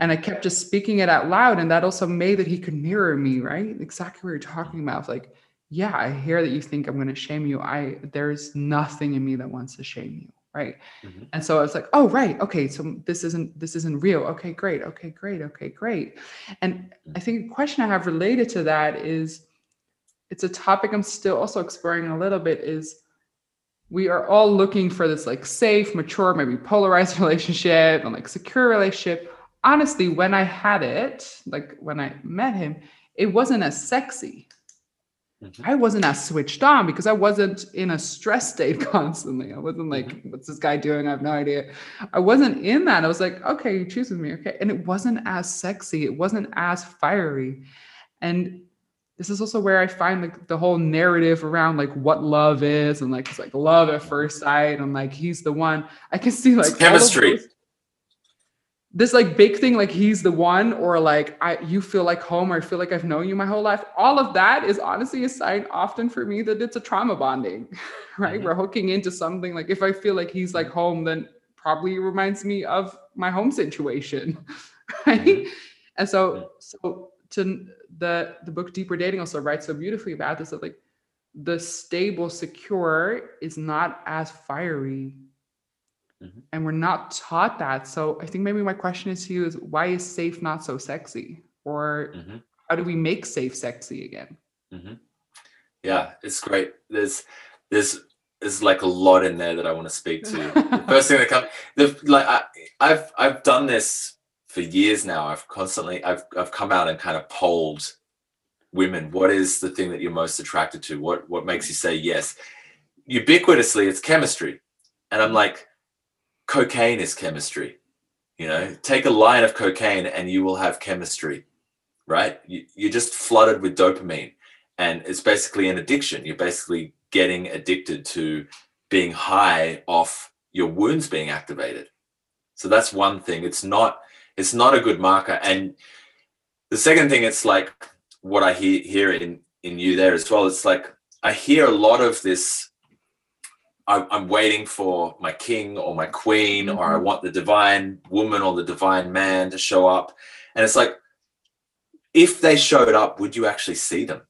And I kept just speaking it out loud. And that also made that he could mirror me, right? Exactly what you're talking about. Like, yeah, I hear that you think I'm going to shame you. I, there's nothing in me that wants to shame you. Right. Mm-hmm. And so I was like, oh, right. Okay. So this isn't, this isn't real. Okay, great. Okay, great. Okay, great. And I think a question I have related to that is it's a topic I'm still also exploring a little bit is we are all looking for this like safe, mature, maybe polarized relationship and like secure relationship honestly, when I had it, like when I met him, it wasn't as sexy. Mm-hmm. I wasn't as switched on because I wasn't in a stress state constantly. I wasn't like, mm-hmm. what's this guy doing? I have no idea. I wasn't in that. I was like, okay, you choose with me. Okay. And it wasn't as sexy. It wasn't as fiery. And this is also where I find like the whole narrative around like what love is and like it's like love at first sight and like he's the one. I can see like chemistry this like big thing like he's the one or like i you feel like home or i feel like i've known you my whole life all of that is honestly a sign often for me that it's a trauma bonding right mm-hmm. we're hooking into something like if i feel like he's like home then probably reminds me of my home situation right mm-hmm. and so so to the the book deeper dating also writes so beautifully about this that like the stable secure is not as fiery Mm-hmm. And we're not taught that. So I think maybe my question is to you is why is safe not so sexy? Or mm-hmm. how do we make safe sexy again? Mm-hmm. Yeah, it's great. There's there's there's like a lot in there that I want to speak to. the first thing that comes the like I, I've I've done this for years now. I've constantly I've I've come out and kind of polled women. What is the thing that you're most attracted to? What what makes you say yes? Ubiquitously, it's chemistry. And I'm like, cocaine is chemistry. You know, take a line of cocaine and you will have chemistry, right? You, you're just flooded with dopamine. And it's basically an addiction. You're basically getting addicted to being high off your wounds being activated. So that's one thing. It's not it's not a good marker. And the second thing, it's like what I hear hear in in you there as well. It's like I hear a lot of this I'm waiting for my king or my queen, mm-hmm. or I mm-hmm. want the divine woman or the divine man to show up. And it's like, if they showed up, would you actually see them?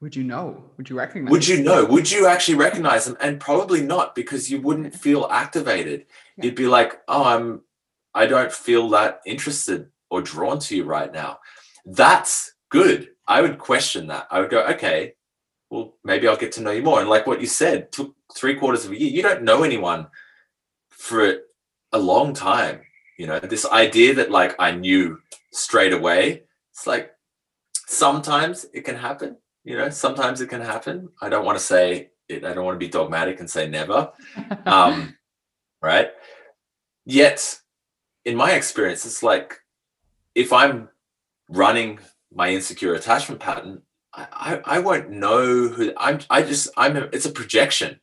Would you know? Would you recognize? Would you know? Would you actually recognize them? And probably not, because you wouldn't feel activated. Yeah. You'd be like, "Oh, I'm, I don't feel that interested or drawn to you right now." That's good. I would question that. I would go, "Okay, well, maybe I'll get to know you more." And like what you said, took three quarters of a year. You don't know anyone for a long time. You know, this idea that like I knew straight away, it's like sometimes it can happen. You know, sometimes it can happen. I don't want to say it, I don't want to be dogmatic and say never. Um, right. Yet, in my experience, it's like if I'm running my insecure attachment pattern, I, I, I won't know who I'm. I just I'm. A, it's a projection.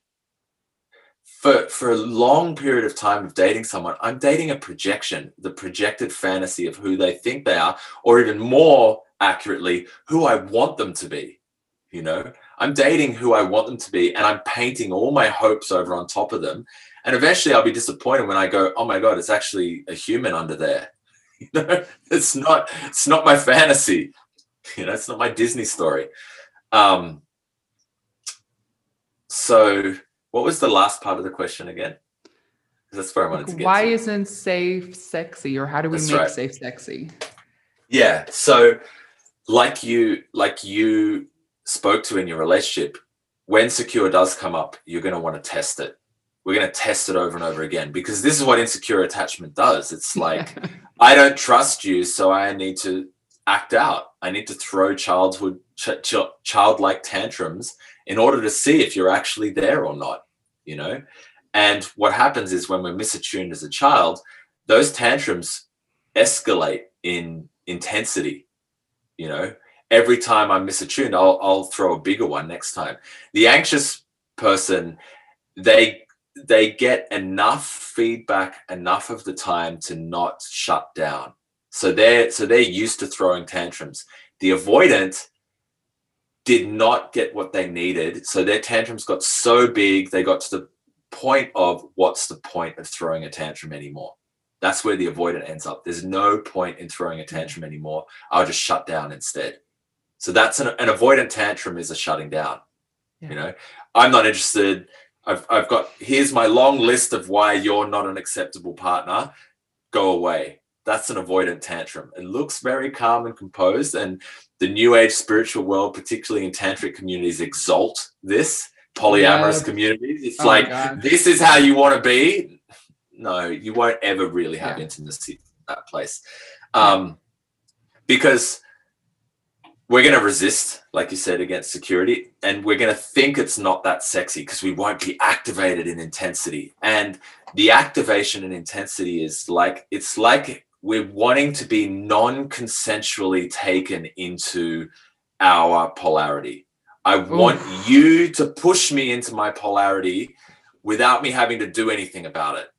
For for a long period of time of dating someone, I'm dating a projection, the projected fantasy of who they think they are, or even more accurately, who I want them to be. You know, I'm dating who I want them to be, and I'm painting all my hopes over on top of them. And eventually, I'll be disappointed when I go, "Oh my god, it's actually a human under there." You know, it's not. It's not my fantasy. You know, it's not my Disney story. Um. So, what was the last part of the question again? That's where I wanted to get. Why to. isn't safe sexy, or how do we That's make right. safe sexy? Yeah. So, like you, like you spoke to in your relationship, when secure does come up, you're going to want to test it. We're going to test it over and over again because this is what insecure attachment does. It's like, I don't trust you, so I need to act out. I need to throw childhood, ch- ch- childlike tantrums in order to see if you're actually there or not, you know? And what happens is when we're misattuned as a child, those tantrums escalate in intensity, you know? Every time I'm misattuned, I'll, I'll throw a bigger one next time. The anxious person, they they get enough feedback enough of the time to not shut down. So they're so they're used to throwing tantrums. The avoidant did not get what they needed. So their tantrums got so big, they got to the point of what's the point of throwing a tantrum anymore? That's where the avoidant ends up. There's no point in throwing a tantrum anymore. I'll just shut down instead. So that's an, an avoidant tantrum is a shutting down. Yeah. You know, I'm not interested. I've, I've got here's my long list of why you're not an acceptable partner. Go away. That's an avoidant tantrum. It looks very calm and composed, and the new age spiritual world, particularly in tantric communities, exalt this polyamorous Yeah. communities. It's Oh like this is how you want to be. No, you won't ever really have Yeah. intimacy in that place, um, because we're going to resist, like you said, against security, and we're going to think it's not that sexy because we won't be activated in intensity. And the activation in intensity is like it's like we're wanting to be non-consensually taken into our polarity. I want you to push me into my polarity without me having to do anything about it.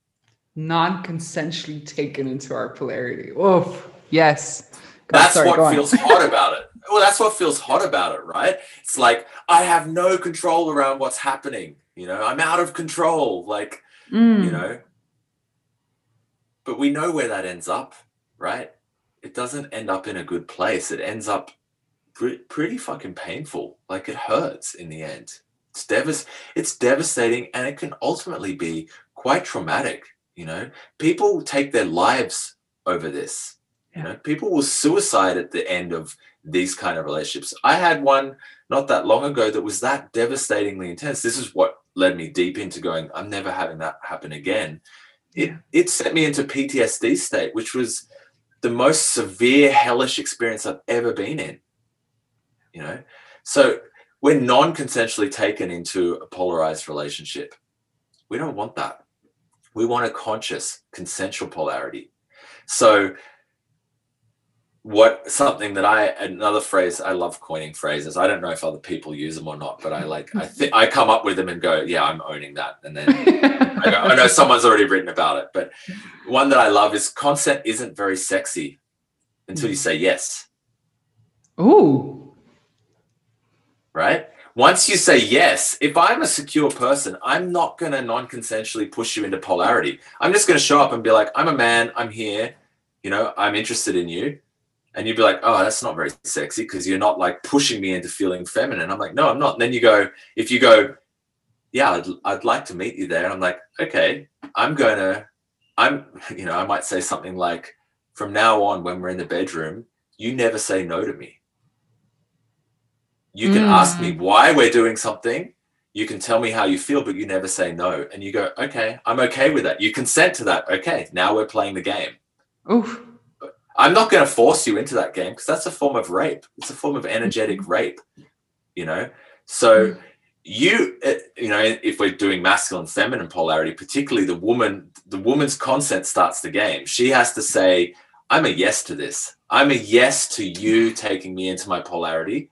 Non-consensually taken into our polarity. Oof. Yes. God, That's sorry, what feels hot about it. Well, that's what feels hot about it, right? It's like I have no control around what's happening. You know, I'm out of control. Like, Mm. you know. But we know where that ends up, right? It doesn't end up in a good place. It ends up pre- pretty fucking painful. Like it hurts in the end. It's devas- it's devastating and it can ultimately be quite traumatic, you know. People take their lives over this. You know, people will suicide at the end of these kind of relationships. I had one not that long ago that was that devastatingly intense. This is what led me deep into going, I'm never having that happen again. It it set me into PTSD state, which was the most severe hellish experience I've ever been in. You know, so we're non-consensually taken into a polarized relationship. We don't want that. We want a conscious, consensual polarity. So what something that I another phrase I love coining phrases. I don't know if other people use them or not, but I like I think I come up with them and go, yeah, I'm owning that. And then I, go, I know someone's already written about it, but one that I love is consent isn't very sexy until you mm. say yes, Ooh. right? Once you say yes, if I'm a secure person, I'm not going to non consensually push you into polarity. I'm just going to show up and be like, I'm a man, I'm here, you know, I'm interested in you. And you'd be like, oh, that's not very sexy because you're not like pushing me into feeling feminine. I'm like, no, I'm not. And then you go, if you go, yeah, I'd, I'd like to meet you there. And I'm like, okay, I'm going to, I'm, you know, I might say something like, from now on, when we're in the bedroom, you never say no to me. You can ask me mm. why we're doing something. You can tell me how you feel, but you never say no. And you go, okay, I'm okay with that. You consent to that. Okay, now we're playing the game. Oof. I'm not going to force you into that game because that's a form of rape. It's a form of energetic rape, you know? So, you, uh, you know, if we're doing masculine feminine polarity, particularly the woman, the woman's consent starts the game. She has to say, I'm a yes to this. I'm a yes to you taking me into my polarity,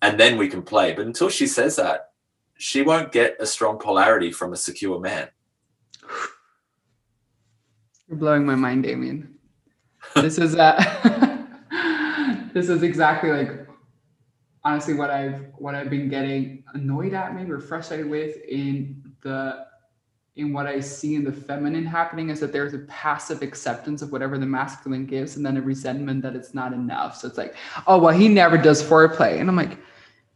and then we can play. But until she says that, she won't get a strong polarity from a secure man. You're blowing my mind, Damien. This is uh this is exactly like honestly what I've what I've been getting annoyed at maybe or frustrated with in the in what I see in the feminine happening is that there's a passive acceptance of whatever the masculine gives and then a resentment that it's not enough. So it's like, oh well, he never does foreplay. And I'm like,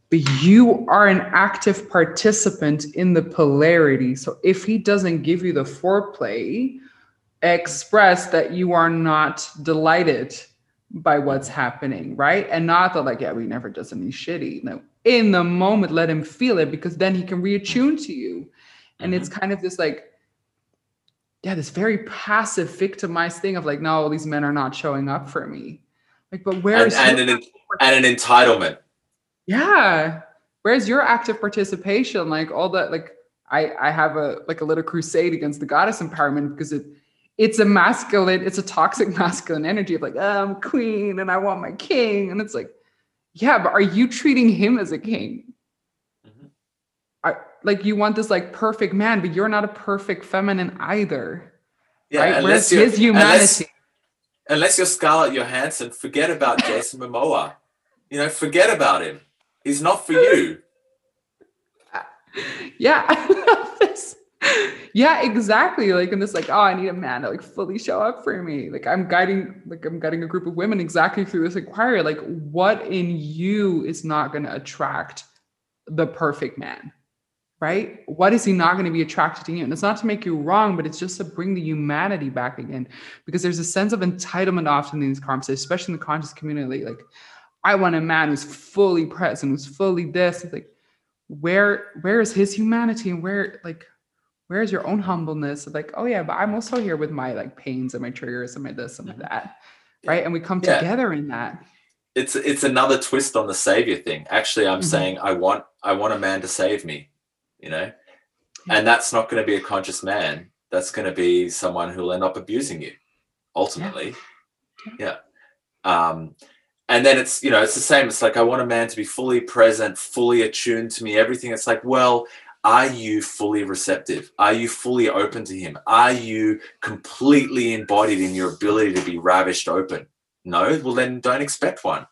but you are an active participant in the polarity. So if he doesn't give you the foreplay, express that you are not delighted by what's happening, right? And not that like, yeah, we never does any shitty. No, in the moment, let him feel it because then he can reattune to you. And mm-hmm. it's kind of this like, yeah, this very passive victimized thing of like, no, all these men are not showing up for me. Like, but where's and, and, an, and an entitlement. Yeah. Where's your active participation? Like all that, like I I have a like a little crusade against the goddess empowerment because it it's a masculine, it's a toxic masculine energy of like, oh, I'm queen and I want my king. And it's like, yeah, but are you treating him as a king? Mm-hmm. Like you want this like perfect man, but you're not a perfect feminine either. Yeah, right? Where's his humanity? Unless, unless you're Scarlett Johansson, forget about Jason Momoa. You know, forget about him. He's not for you. yeah, I love this yeah, exactly. Like in this, like, oh, I need a man to like fully show up for me. Like I'm guiding, like I'm guiding a group of women exactly through this inquiry. Like, what in you is not going to attract the perfect man? Right? What is he not going to be attracted to you? And it's not to make you wrong, but it's just to bring the humanity back again. Because there's a sense of entitlement often in these conversations, especially in the conscious community. Like, I want a man who's fully present, who's fully this. It's like, where where is his humanity and where like where's your own humbleness of like oh yeah but i'm also here with my like pains and my triggers and my this and my mm-hmm. that right? And we come yeah. together in that. It's it's another twist on the savior thing. Actually i'm mm-hmm. saying i want i want a man to save me you know? And that's not going to be a conscious man. That's going to be someone who'll end up abusing you ultimately. Yeah. yeah. Um and then it's you know it's the same. It's like i want a man to be fully present fully attuned to me everything. It's like well are you fully receptive? Are you fully open to him? Are you completely embodied in your ability to be ravished open? No, well, then don't expect one.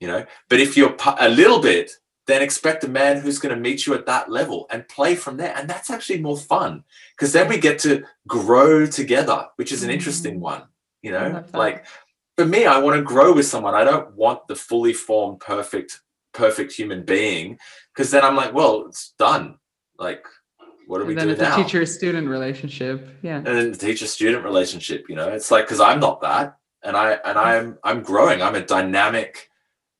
You know, but if you're a little bit, then expect a man who's going to meet you at that level and play from there. And that's actually more fun because then we get to grow together, which is an interesting mm. one. You know, like for me, I want to grow with someone. I don't want the fully formed, perfect, perfect human being because then I'm like, well, it's done. Like, what do and we then do it's now? a teacher student relationship. Yeah. And then the teacher student relationship, you know, it's like because I'm not that, and I and I'm I'm growing. I'm a dynamic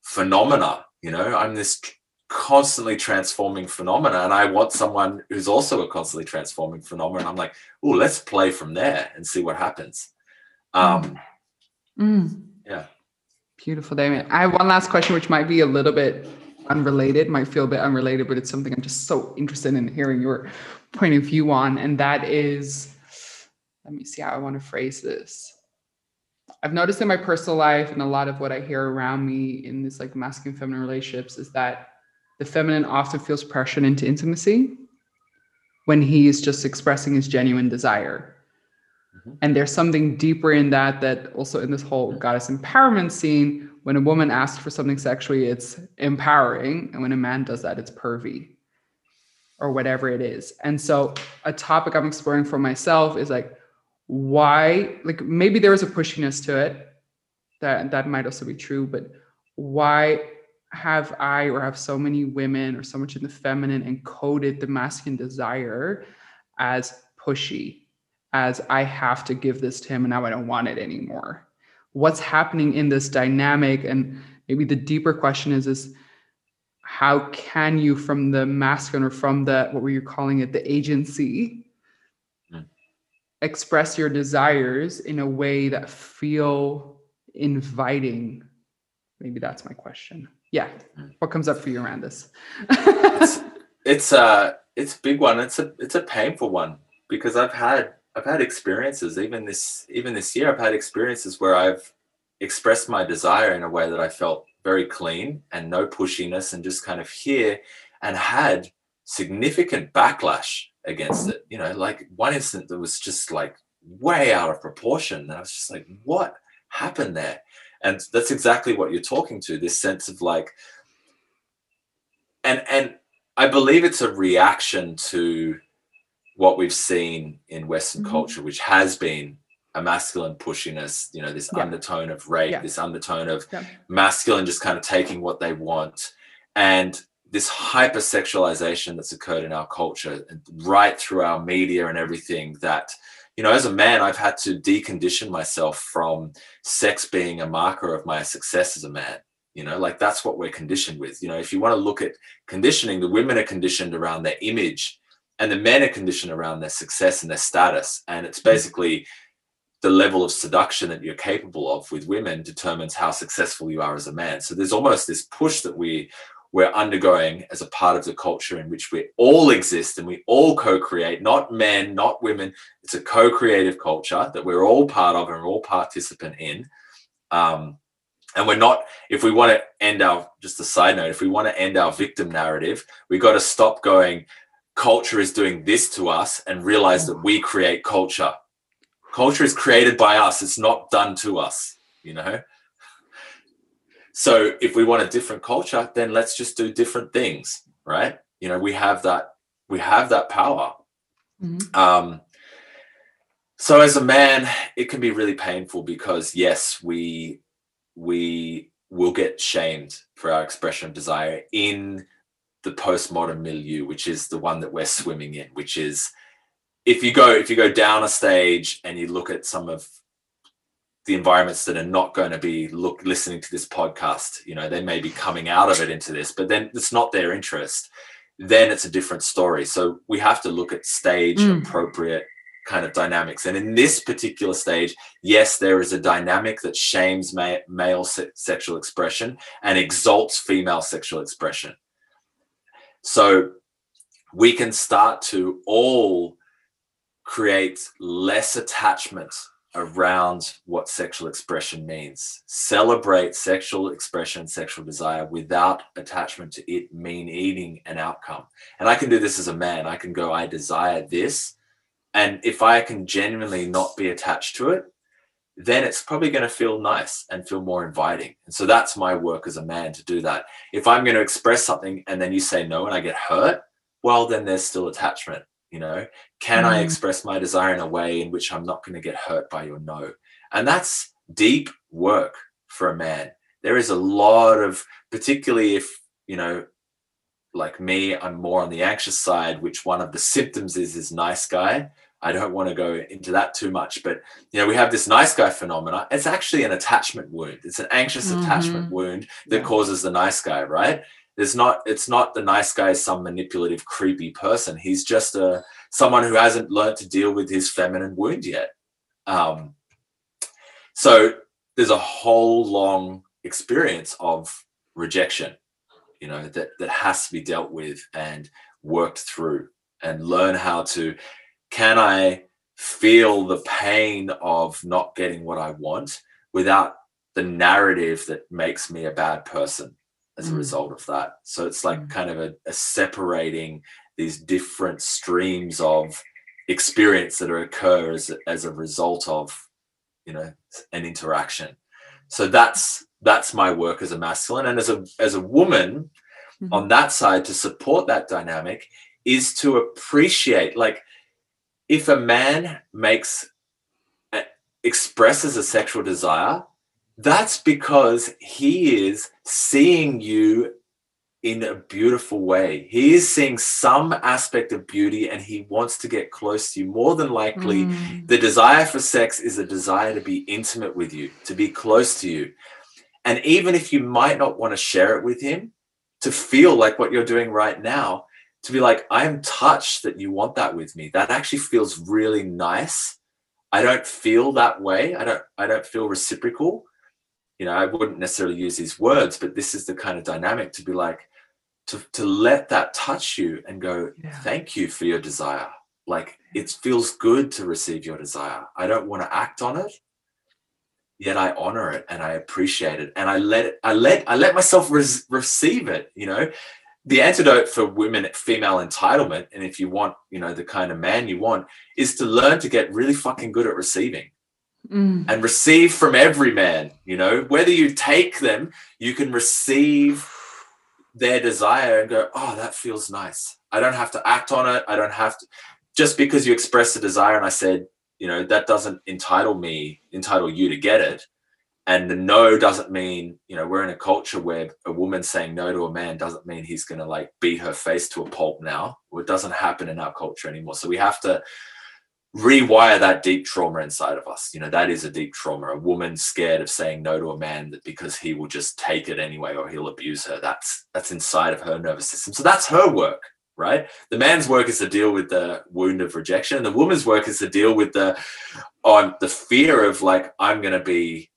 phenomena. You know, I'm this constantly transforming phenomena, and I want someone who's also a constantly transforming phenomena. I'm like, oh, let's play from there and see what happens. Um, mm. Yeah. Beautiful, Damien. I have one last question, which might be a little bit unrelated, might feel a bit unrelated, but it's something I'm just so interested in hearing your point of view on. And that is, let me see how I want to phrase this. I've noticed in my personal life and a lot of what I hear around me in this like masculine feminine relationships is that the feminine often feels pressured into intimacy when he is just expressing his genuine desire. Mm-hmm. And there's something deeper in that, that also in this whole goddess empowerment scene, when a woman asks for something sexually, it's empowering. And when a man does that, it's pervy or whatever it is. And so a topic I'm exploring for myself is like, why, like maybe there is a pushiness to it. That that might also be true, but why have I or have so many women or so much in the feminine encoded the masculine desire as pushy, as I have to give this to him and now I don't want it anymore? what's happening in this dynamic and maybe the deeper question is is how can you from the masculine or from the what were you calling it the agency mm. express your desires in a way that feel inviting maybe that's my question yeah mm. what comes up for you around this it's, it's a it's a big one it's a it's a painful one because i've had I've had experiences even this even this year I've had experiences where I've expressed my desire in a way that I felt very clean and no pushiness and just kind of here and had significant backlash against it. You know, like one instant that was just like way out of proportion. And I was just like, what happened there? And that's exactly what you're talking to this sense of like, and, and I believe it's a reaction to what we've seen in Western mm-hmm. culture, which has been a masculine pushiness, you know, this yeah. undertone of rape, yeah. this undertone of yeah. masculine just kind of taking what they want. And this hypersexualization that's occurred in our culture right through our media and everything that you know as a man i've had to decondition myself from sex being a marker of my success as a man you know like that's what we're conditioned with you know if you want to look at conditioning the women are conditioned around their image and the men are conditioned around their success and their status. And it's basically the level of seduction that you're capable of with women determines how successful you are as a man. So there's almost this push that we we're undergoing as a part of the culture in which we all exist and we all co-create not men not women. It's a co-creative culture that we're all part of and we're all participant in. Um, and we're not if we want to end our just a side note if we want to end our victim narrative we got to stop going culture is doing this to us and realize that we create culture culture is created by us it's not done to us you know so if we want a different culture, then let's just do different things, right? You know, we have that we have that power. Mm-hmm. Um, so as a man, it can be really painful because yes, we we will get shamed for our expression of desire in the postmodern milieu, which is the one that we're swimming in, which is if you go if you go down a stage and you look at some of the environments that are not going to be look listening to this podcast you know they may be coming out of it into this but then it's not their interest then it's a different story. So we have to look at stage mm. appropriate kind of dynamics. And in this particular stage yes there is a dynamic that shames ma- male se- sexual expression and exalts female sexual expression so we can start to all create less attachment around what sexual expression means. Celebrate sexual expression, sexual desire without attachment to it mean eating an outcome. And I can do this as a man. I can go, I desire this. And if I can genuinely not be attached to it, then it's probably going to feel nice and feel more inviting. And so that's my work as a man to do that. If I'm going to express something and then you say no and I get hurt, well, then there's still attachment you know can mm. i express my desire in a way in which i'm not going to get hurt by your no and that's deep work for a man there is a lot of particularly if you know like me i'm more on the anxious side which one of the symptoms is is nice guy i don't want to go into that too much but you know we have this nice guy phenomena. It's actually an attachment wound. It's an anxious mm-hmm. attachment wound that causes the nice guy right? There's not it's not the nice guy is some manipulative creepy person. He's just a someone who hasn't learned to deal with his feminine wound yet. Um, so there's a whole long experience of rejection you know that that has to be dealt with and worked through and learn how to can i feel the pain of not getting what i want without the narrative that makes me a bad person as a mm. result of that. So it's like mm. kind of a, a, separating these different streams of experience that occur as, as a result of, you know, an interaction. So that's that's my work as a masculine, and as a as a woman, mm-hmm. on that side to support that dynamic is to appreciate like if a man makes expresses a sexual desire that's because he is seeing you in a beautiful way. He is seeing some aspect of beauty and he wants to get close to you. More than likely, mm. the desire for sex is a desire to be intimate with you, to be close to you. And even if you might not want to share it with him, to feel like what you're doing right now, to be like, I'm touched that you want that with me. That actually feels really nice. I don't feel that way. I don't I don't feel reciprocal you know, I wouldn't necessarily use these words, but this is the kind of dynamic to be like, to, to let that touch you and go, yeah. thank you for your desire. Like it feels good to receive your desire. I don't want to act on it, yet I honor it and I appreciate it and I let it, I let I let myself res- receive it. You know, the antidote for women female entitlement, and if you want, you know, the kind of man you want, is to learn to get really fucking good at receiving. Mm. And receive from every man, you know, whether you take them, you can receive their desire and go, oh, that feels nice. I don't have to act on it. I don't have to, just because you express a desire and I said, you know that doesn't entitle me entitle you to get it and the no doesn't mean you know we're in a culture where a woman saying no to a man doesn't mean he's going to like beat her face to a pulp now. It doesn't happen in our culture anymore. So we have to rewire that deep trauma inside of us. You know that is a deep trauma. A woman scared of saying no to a man because he will just take it anyway or he'll abuse her. That's that's inside of her nervous system. So that's her work right? The man's work is to deal with the wound of rejection, and the woman's work is to deal with the on the fear of like I'm going to be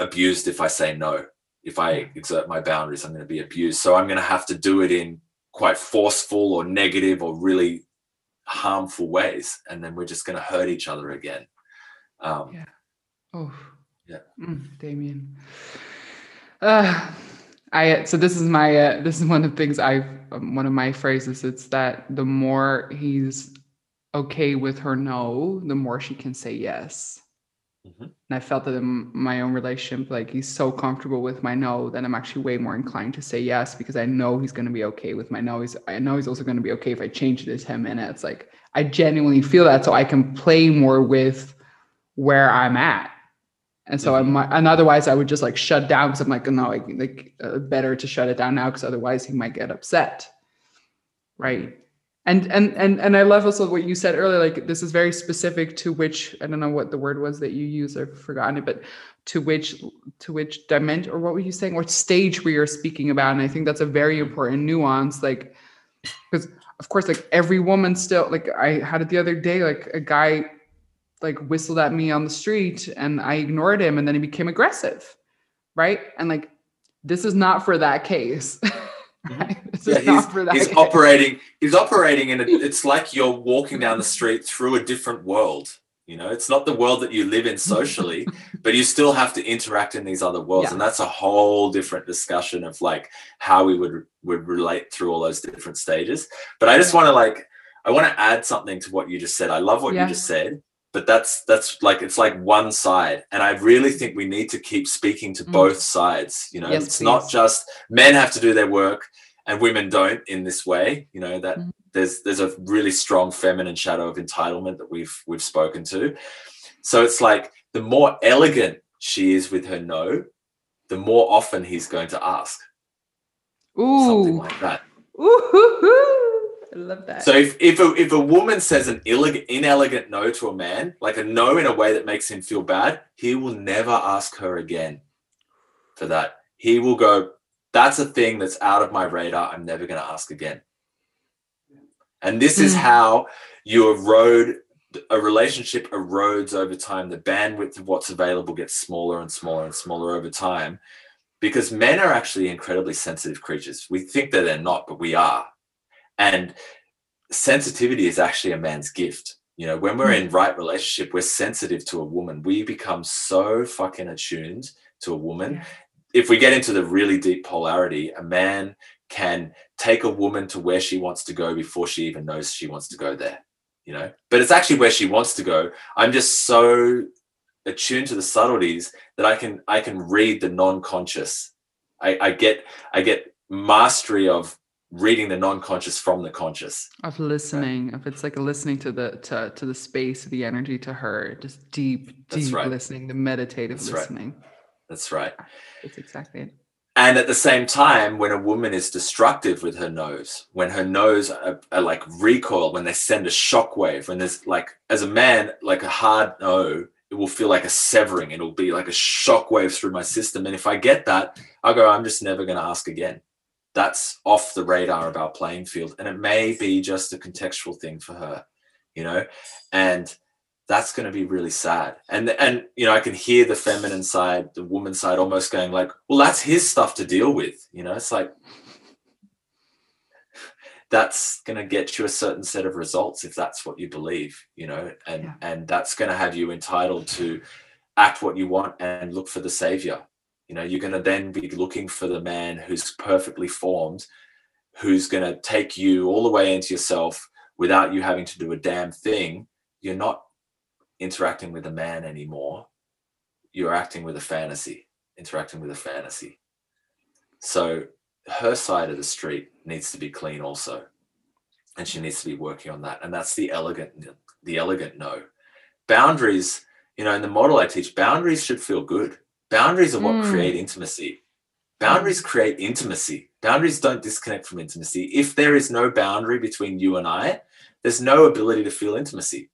abused if I say no. If I exert my boundaries, I'm going to be abused. So I'm going to have to do it in quite forceful or negative or really harmful ways, and then we're just going to hurt each other again. Um, yeah. Oh. Yeah. Mm, Damien. Uh, I so this is my uh, this is one of the things I um, one of my phrases. It's that the more he's okay with her no, the more she can say yes. Mm-hmm. And I felt that in my own relationship, like he's so comfortable with my no that I'm actually way more inclined to say yes because I know he's going to be okay with my no. He's I know he's also going to be okay if I change to 10 minutes. Like I genuinely feel that, so I can play more with where I'm at and so mm-hmm. I and otherwise I would just like shut down because I'm like, no, like, like uh, better to shut it down now because otherwise he might get upset, right? And and and and I love also what you said earlier. Like this is very specific to which I don't know what the word was that you used. I've forgotten it, but to which to which dimension or what were you saying? What stage we are speaking about? And I think that's a very important nuance. Like because of course, like every woman still like I had it the other day. Like a guy like whistled at me on the street and I ignored him and then he became aggressive. Right. And like, this is not for that case. Mm-hmm. yeah, he's, he's operating, he's operating in a, it's like you're walking down the street through a different world. You know, it's not the world that you live in socially, but you still have to interact in these other worlds. Yeah. And that's a whole different discussion of like how we would would relate through all those different stages. But I just want to like I want to add something to what you just said. I love what yeah. you just said but that's that's like it's like one side and i really think we need to keep speaking to mm. both sides you know yes, it's please. not just men have to do their work and women don't in this way you know that mm. there's there's a really strong feminine shadow of entitlement that we've we've spoken to so it's like the more elegant she is with her no the more often he's going to ask Ooh. something like that Ooh, I love that. So if if a, if a woman says an illeg- inelegant no to a man, like a no in a way that makes him feel bad, he will never ask her again for that. He will go, that's a thing that's out of my radar. I'm never going to ask again. And this is hmm. how you erode a relationship erodes over time. The bandwidth of what's available gets smaller and smaller and smaller over time because men are actually incredibly sensitive creatures. We think that they're not, but we are. And sensitivity is actually a man's gift. You know, when we're hmm. in right relationship, we're sensitive to a woman. We become so fucking attuned to a woman. Yeah. If we get into the really deep polarity, a man can take a woman to where she wants to go before she even knows she wants to go there. You know, but it's actually where she wants to go. I'm just so attuned to the subtleties that I can I can read the non-conscious. I, I get I get mastery of reading the non-conscious from the conscious. Of listening if it's like listening to the to, to the space the energy to her just deep deep right. listening the meditative that's listening. Right. that's right. That's exactly it. And at the same time when a woman is destructive with her nose when her nose are, are like recoil when they send a shock wave when there's like as a man like a hard no it will feel like a severing. It'll be like a shock wave through my system. And if i get that i go i'm just never going to ask again that's off the radar of our playing field and it may be just a contextual thing for her you know and that's going to be really sad and and you know i can hear the feminine side the woman side almost going like well that's his stuff to deal with you know it's like that's going to get you a certain set of results if that's what you believe you know and yeah. and that's going to have you entitled to act what you want and look for the savior. You know, you're going to then be looking for the man who's perfectly formed, who's going to take you all the way into yourself without you having to do a damn thing. You're not interacting with a man anymore. You're acting with a fantasy, interacting with a fantasy. So her side of the street needs to be clean also. And she needs to be working on that. And that's the elegant, the elegant no. Boundaries, you know, in the model I teach, boundaries should feel good. Boundaries are what mm. create intimacy. Boundaries create intimacy. Boundaries don't disconnect from intimacy. If there is no boundary between you and I, there's no ability to feel intimacy.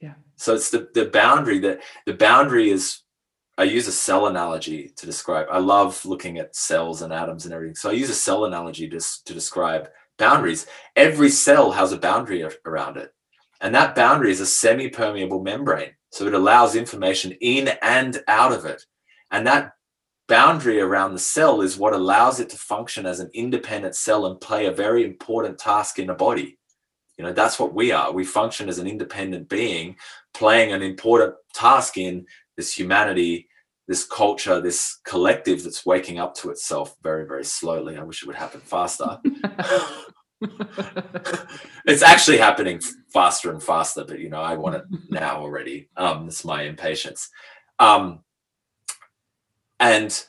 Yeah. So it's the, the boundary that the boundary is I use a cell analogy to describe. I love looking at cells and atoms and everything. So I use a cell analogy to, to describe boundaries. Every cell has a boundary around it. And that boundary is a semi permeable membrane. So it allows information in and out of it. And that boundary around the cell is what allows it to function as an independent cell and play a very important task in a body. You know, that's what we are. We function as an independent being playing an important task in this humanity, this culture, this collective that's waking up to itself very, very slowly. I wish it would happen faster. it's actually happening faster and faster, but you know, I want it now already. Um, it's my impatience. Um, and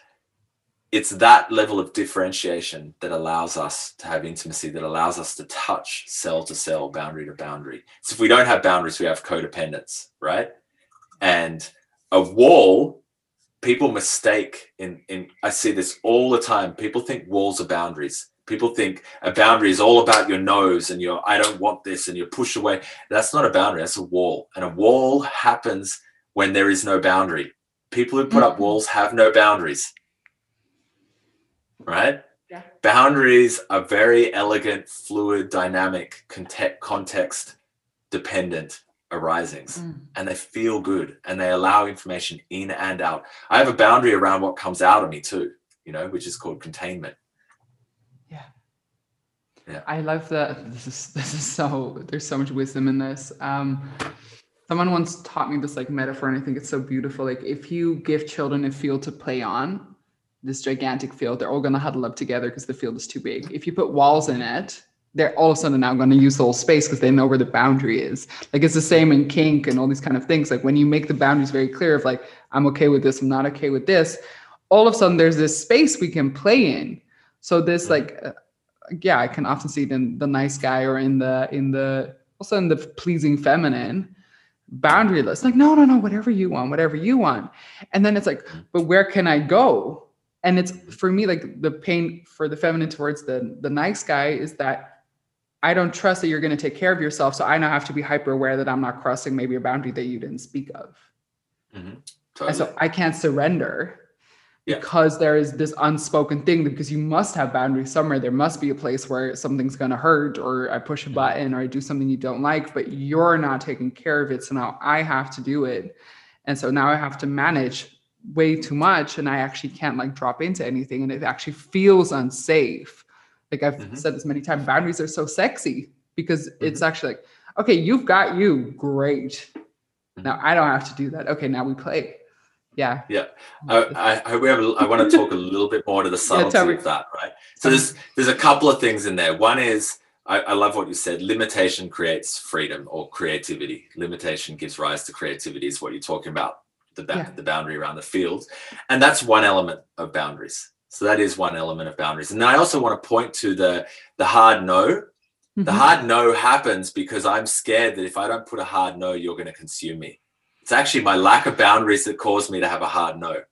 it's that level of differentiation that allows us to have intimacy, that allows us to touch cell to cell, boundary to boundary. So if we don't have boundaries, we have codependence, right? And a wall people mistake in in i see this all the time. People think walls are boundaries. People think a boundary is all about your nose and your i don't want this and you push away. That's not a boundary that's a wall. And a wall happens when there is no boundary people who put up mm-hmm. walls have no boundaries right yeah. boundaries are very elegant fluid dynamic context dependent arisings mm. and they feel good and they allow information in and out. I have a boundary around what comes out of me too, you know, which is called containment. Yeah. Yeah. I love that. This is this is so there's so much wisdom in this. Um someone once taught me this like metaphor and I think it's so beautiful. Like if you give children a field to play on, this gigantic field, they're all gonna huddle up together because the field is too big. If you put walls in it, they're all of a sudden now going to use the whole space because they know where the boundary is. Like it's the same in kink and all these kind of things. Like when you make the boundaries very clear of like, I'm okay with this, I'm not okay with this, all of a sudden there's this space we can play in. So this like, uh, yeah, I can often see it in the nice guy or in the, in the, also in the pleasing feminine boundaryless. Like, no, no, no, whatever you want, whatever you want. And then it's like, but where can I go? And it's for me, like the pain for the feminine towards the, the nice guy is that I don't trust that you're going to take care of yourself. So I now have to be hyper aware that I'm not crossing maybe a boundary that you didn't speak of. Mm-hmm. Totally. And so I can't surrender yeah. because there is this unspoken thing because you must have boundaries somewhere. There must be a place where something's going to hurt or I push a button or I do something you don't like, but you're not taking care of it. So now I have to do it. And so now I have to manage way too much and I actually can't like drop into anything and it actually feels unsafe like I've mm-hmm. said this many times, boundaries are so sexy because mm-hmm. it's actually like, okay, you've got you, great. Mm-hmm. Now I don't have to do that. Okay, now we play. Yeah. Yeah. I, I, we have, I want to talk a little bit more to the subtlety yeah, of that, right? So there's there's a couple of things in there. One is I, I, love what you said. Limitation creates freedom or creativity. Limitation gives rise to creativity. Is what you're talking about. The ba- yeah. the boundary around the field, and that's one element of boundaries. So that is one element of boundaries. And then I also want to point to the the hard no. Mm-hmm. The hard no happens because I'm scared that if I don't put a hard no, you're going to consume me. It's actually my lack of boundaries that caused me to have a hard no,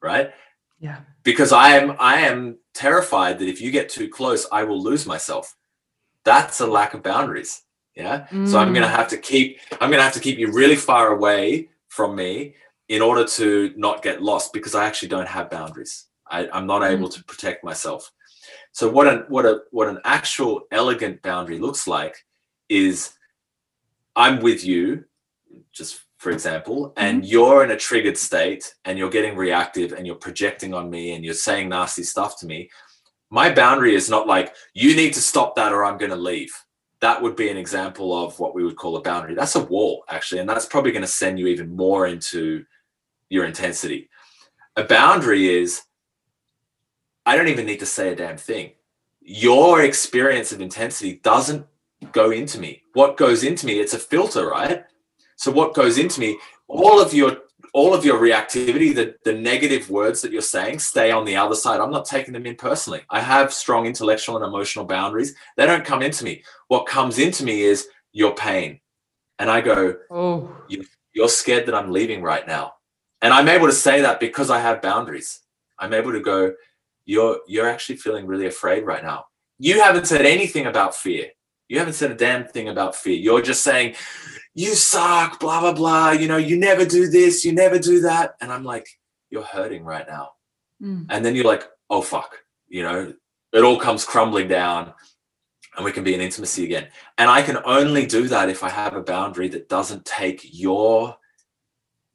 right? Yeah. Because I am I am terrified that if you get too close, I will lose myself. That's a lack of boundaries. Yeah. Mm. So I'm going to mm. have to keep I'm going to have to keep you really far away from me in order to not get lost because I actually don't have boundaries. I, am not able mm. to protect myself. So what an what a what an actual elegant boundary looks like is I'm with you, just for example, and mm-hmm. you're in a triggered state and you're getting reactive and you're projecting on me and you're saying nasty stuff to me. My boundary is not like you need to stop that or I'm going to leave. That would be an example of what we would call a boundary. That's a wall, actually, and that's probably going to send you even more into your intensity. A boundary is I don't even need to say a damn thing. Your experience of intensity doesn't go into me. What goes into me, it's a filter, right? So what goes into me, all of your all of your reactivity, the, the negative words that you're saying stay on the other side. I'm not taking them in personally. I have strong intellectual and emotional boundaries. They don't come into me. What comes into me is your pain. And I go, Oh, you're scared that I'm leaving right now. And I'm able to say that because I have boundaries. I'm able to go, you're you're actually feeling really afraid right now. You haven't said anything about fear. You haven't said a damn thing about fear. You're just saying, you suck, blah, blah, blah. You know, you never do this, you never do that. And I'm like, you're hurting right now. Mm. And then you're like, oh, fuck. You know, it all comes crumbling down and we can be in intimacy again. And I can only do that if I have a boundary that doesn't take your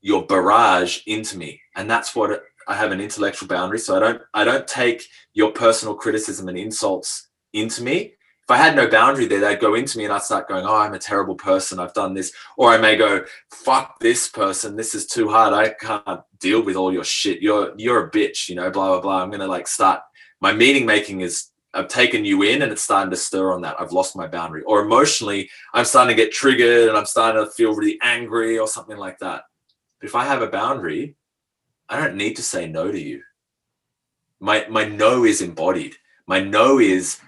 your barrage into me. And that's what it, I have an intellectual boundary. So I don't I don't take your personal criticism and insults into me. If I had no boundary there, they'd go into me and I'd start going, Oh, I'm a terrible person. I've done this. Or I may go, fuck this person. This is too hard. I can't deal with all your shit. You're you're a bitch, you know, blah, blah, blah. I'm gonna like start my meaning making is I've taken you in and it's starting to stir on that. I've lost my boundary. Or emotionally, I'm starting to get triggered and I'm starting to feel really angry or something like that. But if I have a boundary, I don't need to say no to you. My my no is embodied. My no is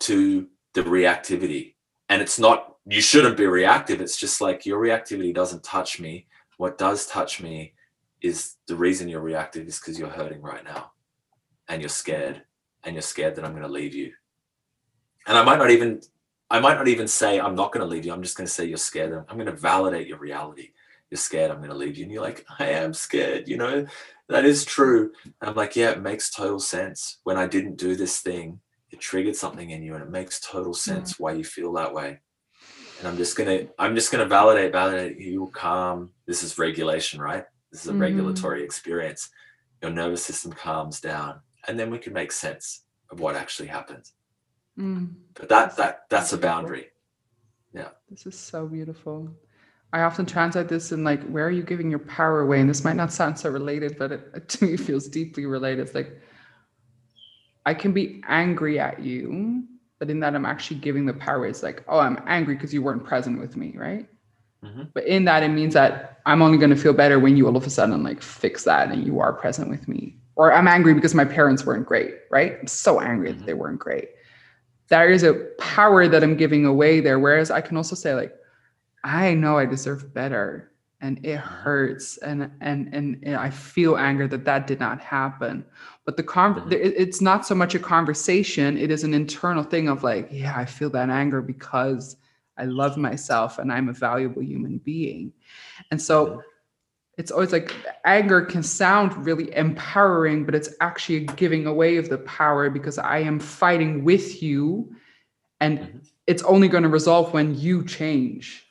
to the reactivity. And it's not you shouldn't be reactive. It's just like your reactivity doesn't touch me. What does touch me is the reason you're reactive is because you're hurting right now and you're scared and you're scared that I'm going to leave you. And I might not even I might not even say I'm not going to leave you. I'm just going to say you're scared. I'm going to validate your reality. You're scared I'm going to leave you. And you're like, I am scared. You know, that is true. And I'm like, yeah, it makes total sense. When I didn't do this thing, it triggered something in you and it makes total sense why you feel that way. And I'm just to, I'm just to validate, validate you calm. This is regulation, right? This is a Mhm. regulatory experience. Your nervous system calms down and then we can make sense of what actually happens. Mm. But that, that, that's a boundary. Yeah, this is so beautiful. I often translate this in like, where are you giving your power away? And this might not sound so related, but it, it to me feels deeply related. It's like, I can be angry at you, but in that I'm actually giving the power. It's like, oh, I'm angry because you weren't present with me, right? Mhm. But in that, it means that I'm only going to feel better when you all of a sudden like fix that and you are present with me. Or I'm angry because my parents weren't great, right? I'm so angry that they weren't great. There is a power that I'm giving away there. Whereas I can also say, like, I know I deserve better and it hurts and and and, and I feel anger that that did not happen. But the con Mhm. it's not so much a conversation, it is an internal thing of like, yeah, I feel that anger because I love myself and I'm a valuable human being. And so Mhm. it's always like anger can sound really empowering, but it's actually a giving away of the power because I am fighting with you and Mhm. it's only going to resolve when you change.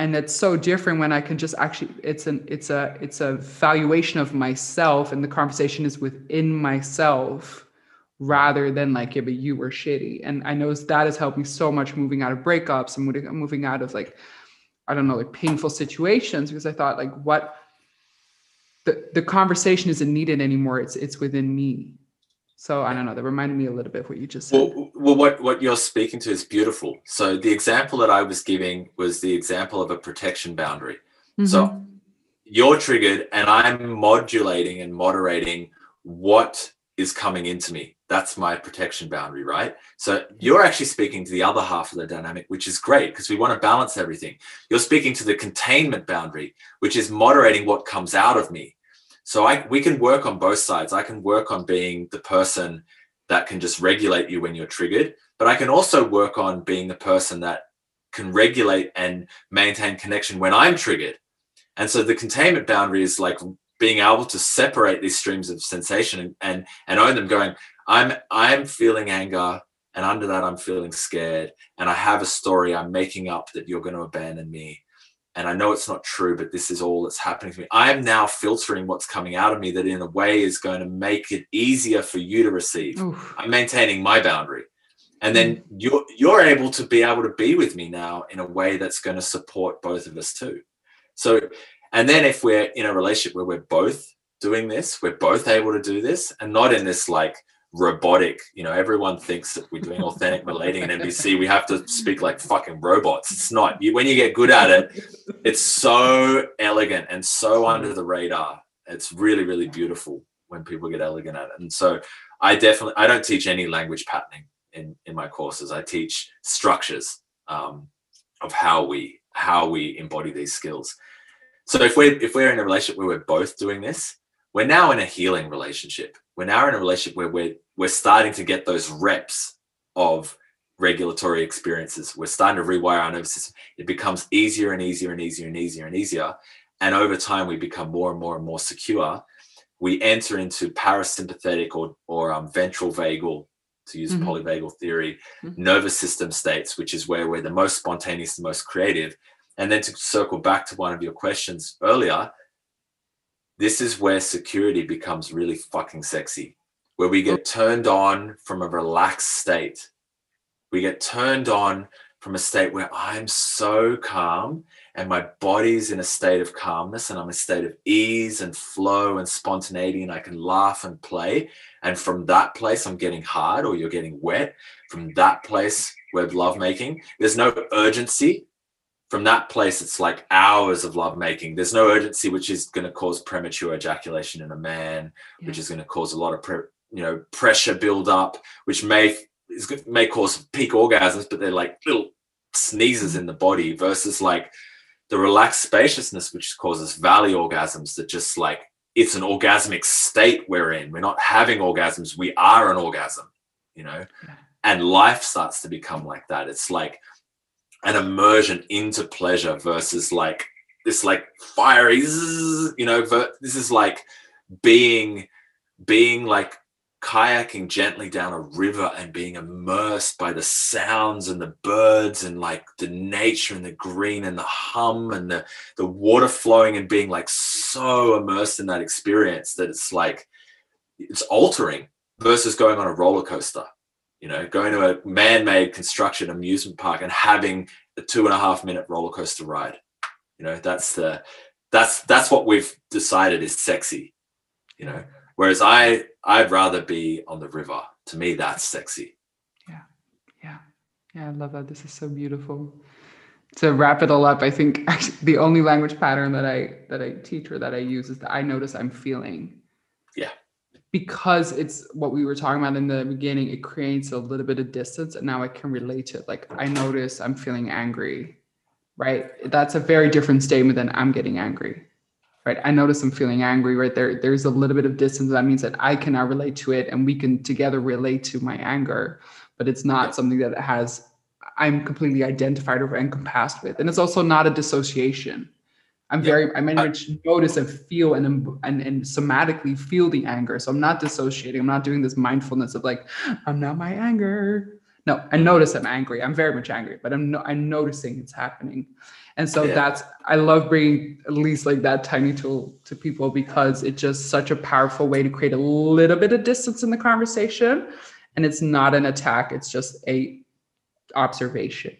And it's so different when I can just actually it's an it's a it's a valuation of myself and the conversation is within myself rather than like yeah but you were shitty. And i know that has helped me so much moving out of breakups and moving moving out of like i don't know like painful situations because i thought like what the the conversation isn't needed anymore. It's it's within me so i don't know that reminded me a little bit of what you just said Well, well, what what you're speaking to is beautiful. So the example that I was giving was the example of a protection boundary. So Mhm. you're triggered, and I'm modulating and moderating what is coming into me. That's my protection boundary, right? So you're actually speaking to the other half of the dynamic, which is great because we want to balance everything. You're speaking to the containment boundary, which is moderating what comes out of me. So I we can work on both sides. I can work on being the person that can just regulate you when you're triggered, but I can also work on being the person that can regulate and maintain connection when I'm triggered. And so the containment boundary is like being able to separate these streams of sensation and and, and own them going, I'm I'm feeling anger and under that I'm feeling scared and I have a story I'm making up that you're going to abandon me. And I know it's not true, but this is all that's happening to me. I am now filtering what's coming out of me that in a way is going to make it easier for you to receive. Oof. I'm maintaining my boundary. And then mm. you're you're able to be able to be with me now in a way that's going to support both of us too. So And then if we're in a relationship where we're both doing this, we're both able to do this, and not in this like robotic, you know, everyone thinks that we're doing authentic relating in NVC, we have to speak like fucking robots. It's not. You, when you get good at it, it's so elegant and so under the radar. It's really, really beautiful when people get elegant at it. And so I definitely I don't teach any language patterning in in my courses. I teach structures um, of how we how we embody these skills. So if we're if we're in a relationship where we're both doing this, we're now in a healing relationship. We're now in a relationship where we're we're starting to get those reps of regulatory experiences. We're starting to rewire our nervous system. It becomes easier and easier and easier and easier and easier. And over time, we become more and more and more secure. We enter into parasympathetic or, or um, ventral vagal, to use mm-hmm. polyvagal theory, mm-hmm. nervous system states, which is where we're the most spontaneous, the most creative. And then to circle back to one of your questions earlier, this is where security becomes really fucking sexy, where we get mm. turned on from a relaxed state. We get turned on from a state where I'm so calm and my body's in a state of calmness and I'm in a state of ease and flow and spontaneity and I can laugh and play. And from that place, I'm getting hard or you're getting wet. From that place, we're lovemaking. There's no urgency from that place, it's like hours of lovemaking. There's no urgency, which is going to cause premature ejaculation in a man, yeah. which is going to cause a lot of pre- you know pressure build up, which may is, may cause peak orgasms, but they're like little sneezes in the body. Versus like the relaxed spaciousness, which causes valley orgasms, that just like it's an orgasmic state we're in. We're not having orgasms. We are an orgasm, you know. Yeah. And life starts to become like that. It's like an immersion into pleasure versus like this like fiery you know But this is like being being like kayaking gently down a river and being immersed by the sounds and the birds and like the nature and the green and the hum and the the water flowing and being like so immersed in that experience that it's like it's altering versus going on a roller coaster you know, going to a man-made construction amusement park and having a two and a half minute roller coaster ride. You know, that's the that's that's what we've decided is sexy. You know, whereas I I'd rather be on the river. To me, that's sexy. Yeah, yeah, yeah. I love that. This is so beautiful. To wrap it all up, I think the only language pattern that I that I teach or that I use is that I notice I'm feeling. Because it's what we were talking about in the beginning, it creates a little bit of distance. And now I can relate to it. Like I notice I'm feeling angry, right? That's a very different statement than I'm getting angry. Right. I notice I'm feeling angry right there. There's a little bit of distance. That means that I can now relate to it and we can together relate to my anger. But it's not something that has I'm completely identified or encompassed with. And it's also not a dissociation I'm very, I'm able to notice and feel and, um, and and somatically feel the anger. So I'm not dissociating. I'm not doing this mindfulness of like, I'm not my anger. No, I mm-hmm. notice I'm angry. I'm very much angry, but I'm no, I'm noticing it's happening. And so yeah. that's I love bringing at least like that tiny tool to people because it's just such a powerful way to create a little bit of distance in the conversation, and it's not an attack. It's just a observation.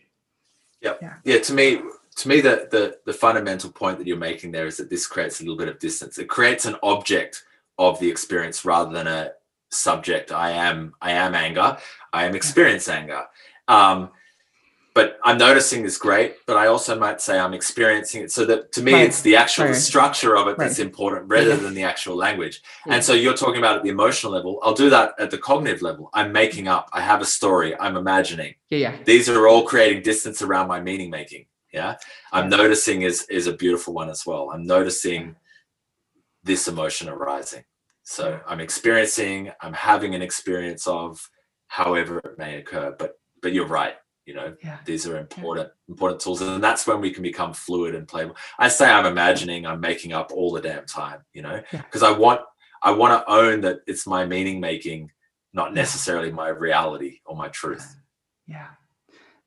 Yep. Yeah. Yeah. To me, to me the, the the fundamental point that you're making there is that this creates a little bit of distance. It creates an object of the experience rather than a subject. I am i am anger. I am experience anger. Um, but i'm noticing is great but i also might say i'm experiencing it. So that to me right. it's the actual right. structure of it right. that's important rather than the actual language. Yeah. and so you're talking about at the emotional level. I'll do that at the cognitive level. I'm making up. I have a story. I'm imagining. Yeah, yeah. these are all creating distance around my meaning making yeah. I'm noticing is is a beautiful one as well. I'm noticing this emotion arising. So i'm experiencing i'm having an experience of however it may occur but but you're right you know yeah. these are important yeah. important tools and that's when we can become fluid and playable. I say i'm imagining i'm making up all the damn time you know because yeah. i want i want to own that it's my meaning making not necessarily my reality or my truth. Yeah.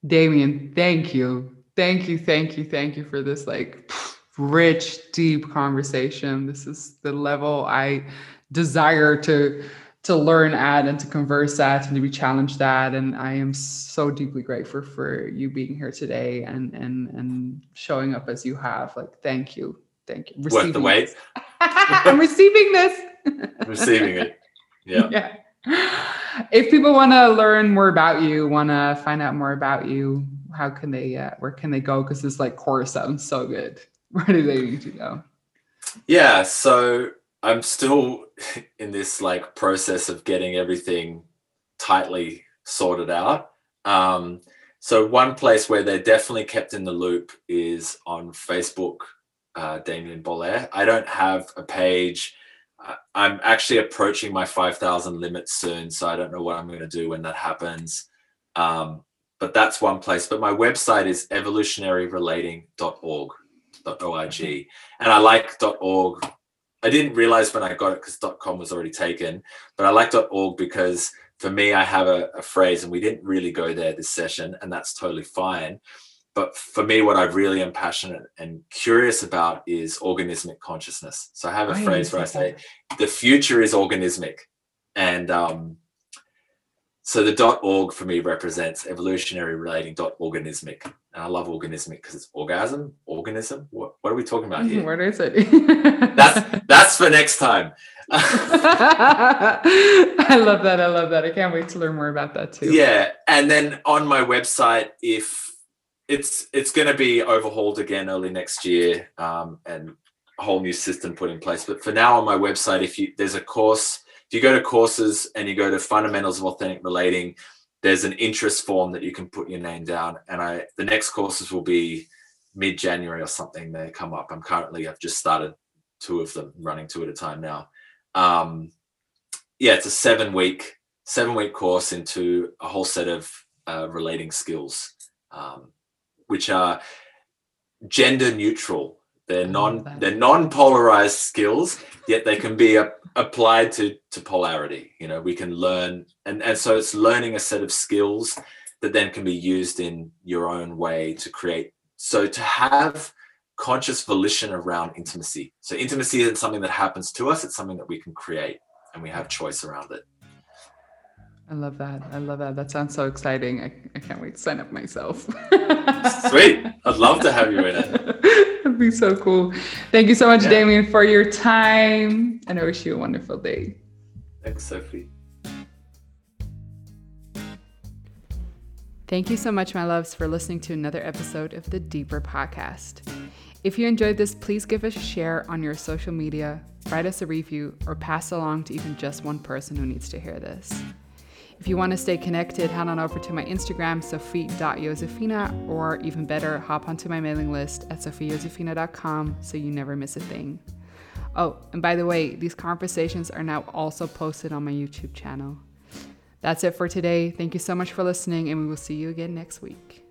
Damien thank you thank you, thank you, thank you for this like rich, deep conversation. This is the level I desire to to learn at and to converse at and to be challenged at. And I am so deeply grateful for you being here today and and and showing up as you have. Like, thank you. Thank you. Worth the wait. I'm receiving this. Receiving it. Yeah. Yeah. If people want to learn more about you, want to find out more about you, how can they? Uh, where can they go? Because this like course sounds so good. Where do they need to go? Yeah. So I'm still in this like process of getting everything tightly sorted out. Um, so one place where they're definitely kept in the loop is on Facebook, uh, Damien Bohler. I don't have a page. I'm actually approaching my 5,000 limit soon, so I don't know what I'm going to do when that happens. Um, but that's one place. But my website is evolutionaryrelating.org. .org, and I like .org. I didn't realize when I got it because .com was already taken, but I like .org because for me, I have a, a phrase, and we didn't really go there this session, and that's totally fine. But for me, what I really am passionate and curious about is organismic consciousness. So I have a I phrase where I say, the future is organismic. And um, so the .org for me represents evolutionary relating dot organismic. And I love organismic because it's orgasm, organism. What, what are we talking about here? What is it? that's that's for next time. I love that. I love that. I can't wait to learn more about that too. Yeah. And then on my website, if it's it's going to be overhauled again early next year um, and a whole new system put in place. But for now on my website, if you there's a course, if you go to courses and you go to fundamentals of authentic relating, there's an interest form that you can put your name down. And I the next courses will be mid January or something. They come up. I'm currently I've just started two of them, running two at a time now. Um, yeah, it's a seven week seven week course into a whole set of uh, relating skills, um, which are gender neutral. They're non they're non polarized skills, yet they can be a, applied to to polarity. You know, we can learn, and and so it's learning a set of skills that then can be used in your own way to create. So to have conscious volition around intimacy. So intimacy isn't something that happens to us, it's something that we can create and we have choice around it. I love that. I love that. That sounds so exciting. I, I can't wait to sign up myself. Sweet. I'd love to have you in it. That'd be so cool. Thank you so much, yeah. Damien, for your time. And I wish you a wonderful day. Thanks, Sophie. Thank you so much, my loves, for listening to another episode of the Deeper Podcast. If you enjoyed this, please give us a share on your social media, write us a review, or pass along to even just one person who needs to hear this. If you want to stay connected, head on over to my Instagram, sophie.josefina, or even better, hop onto my mailing list at sophiejosefina.com so you never miss a thing. Oh, and by the way, these conversations are now also posted on my YouTube channel. That's it for today. Thank you so much for listening, and we will see you again next week.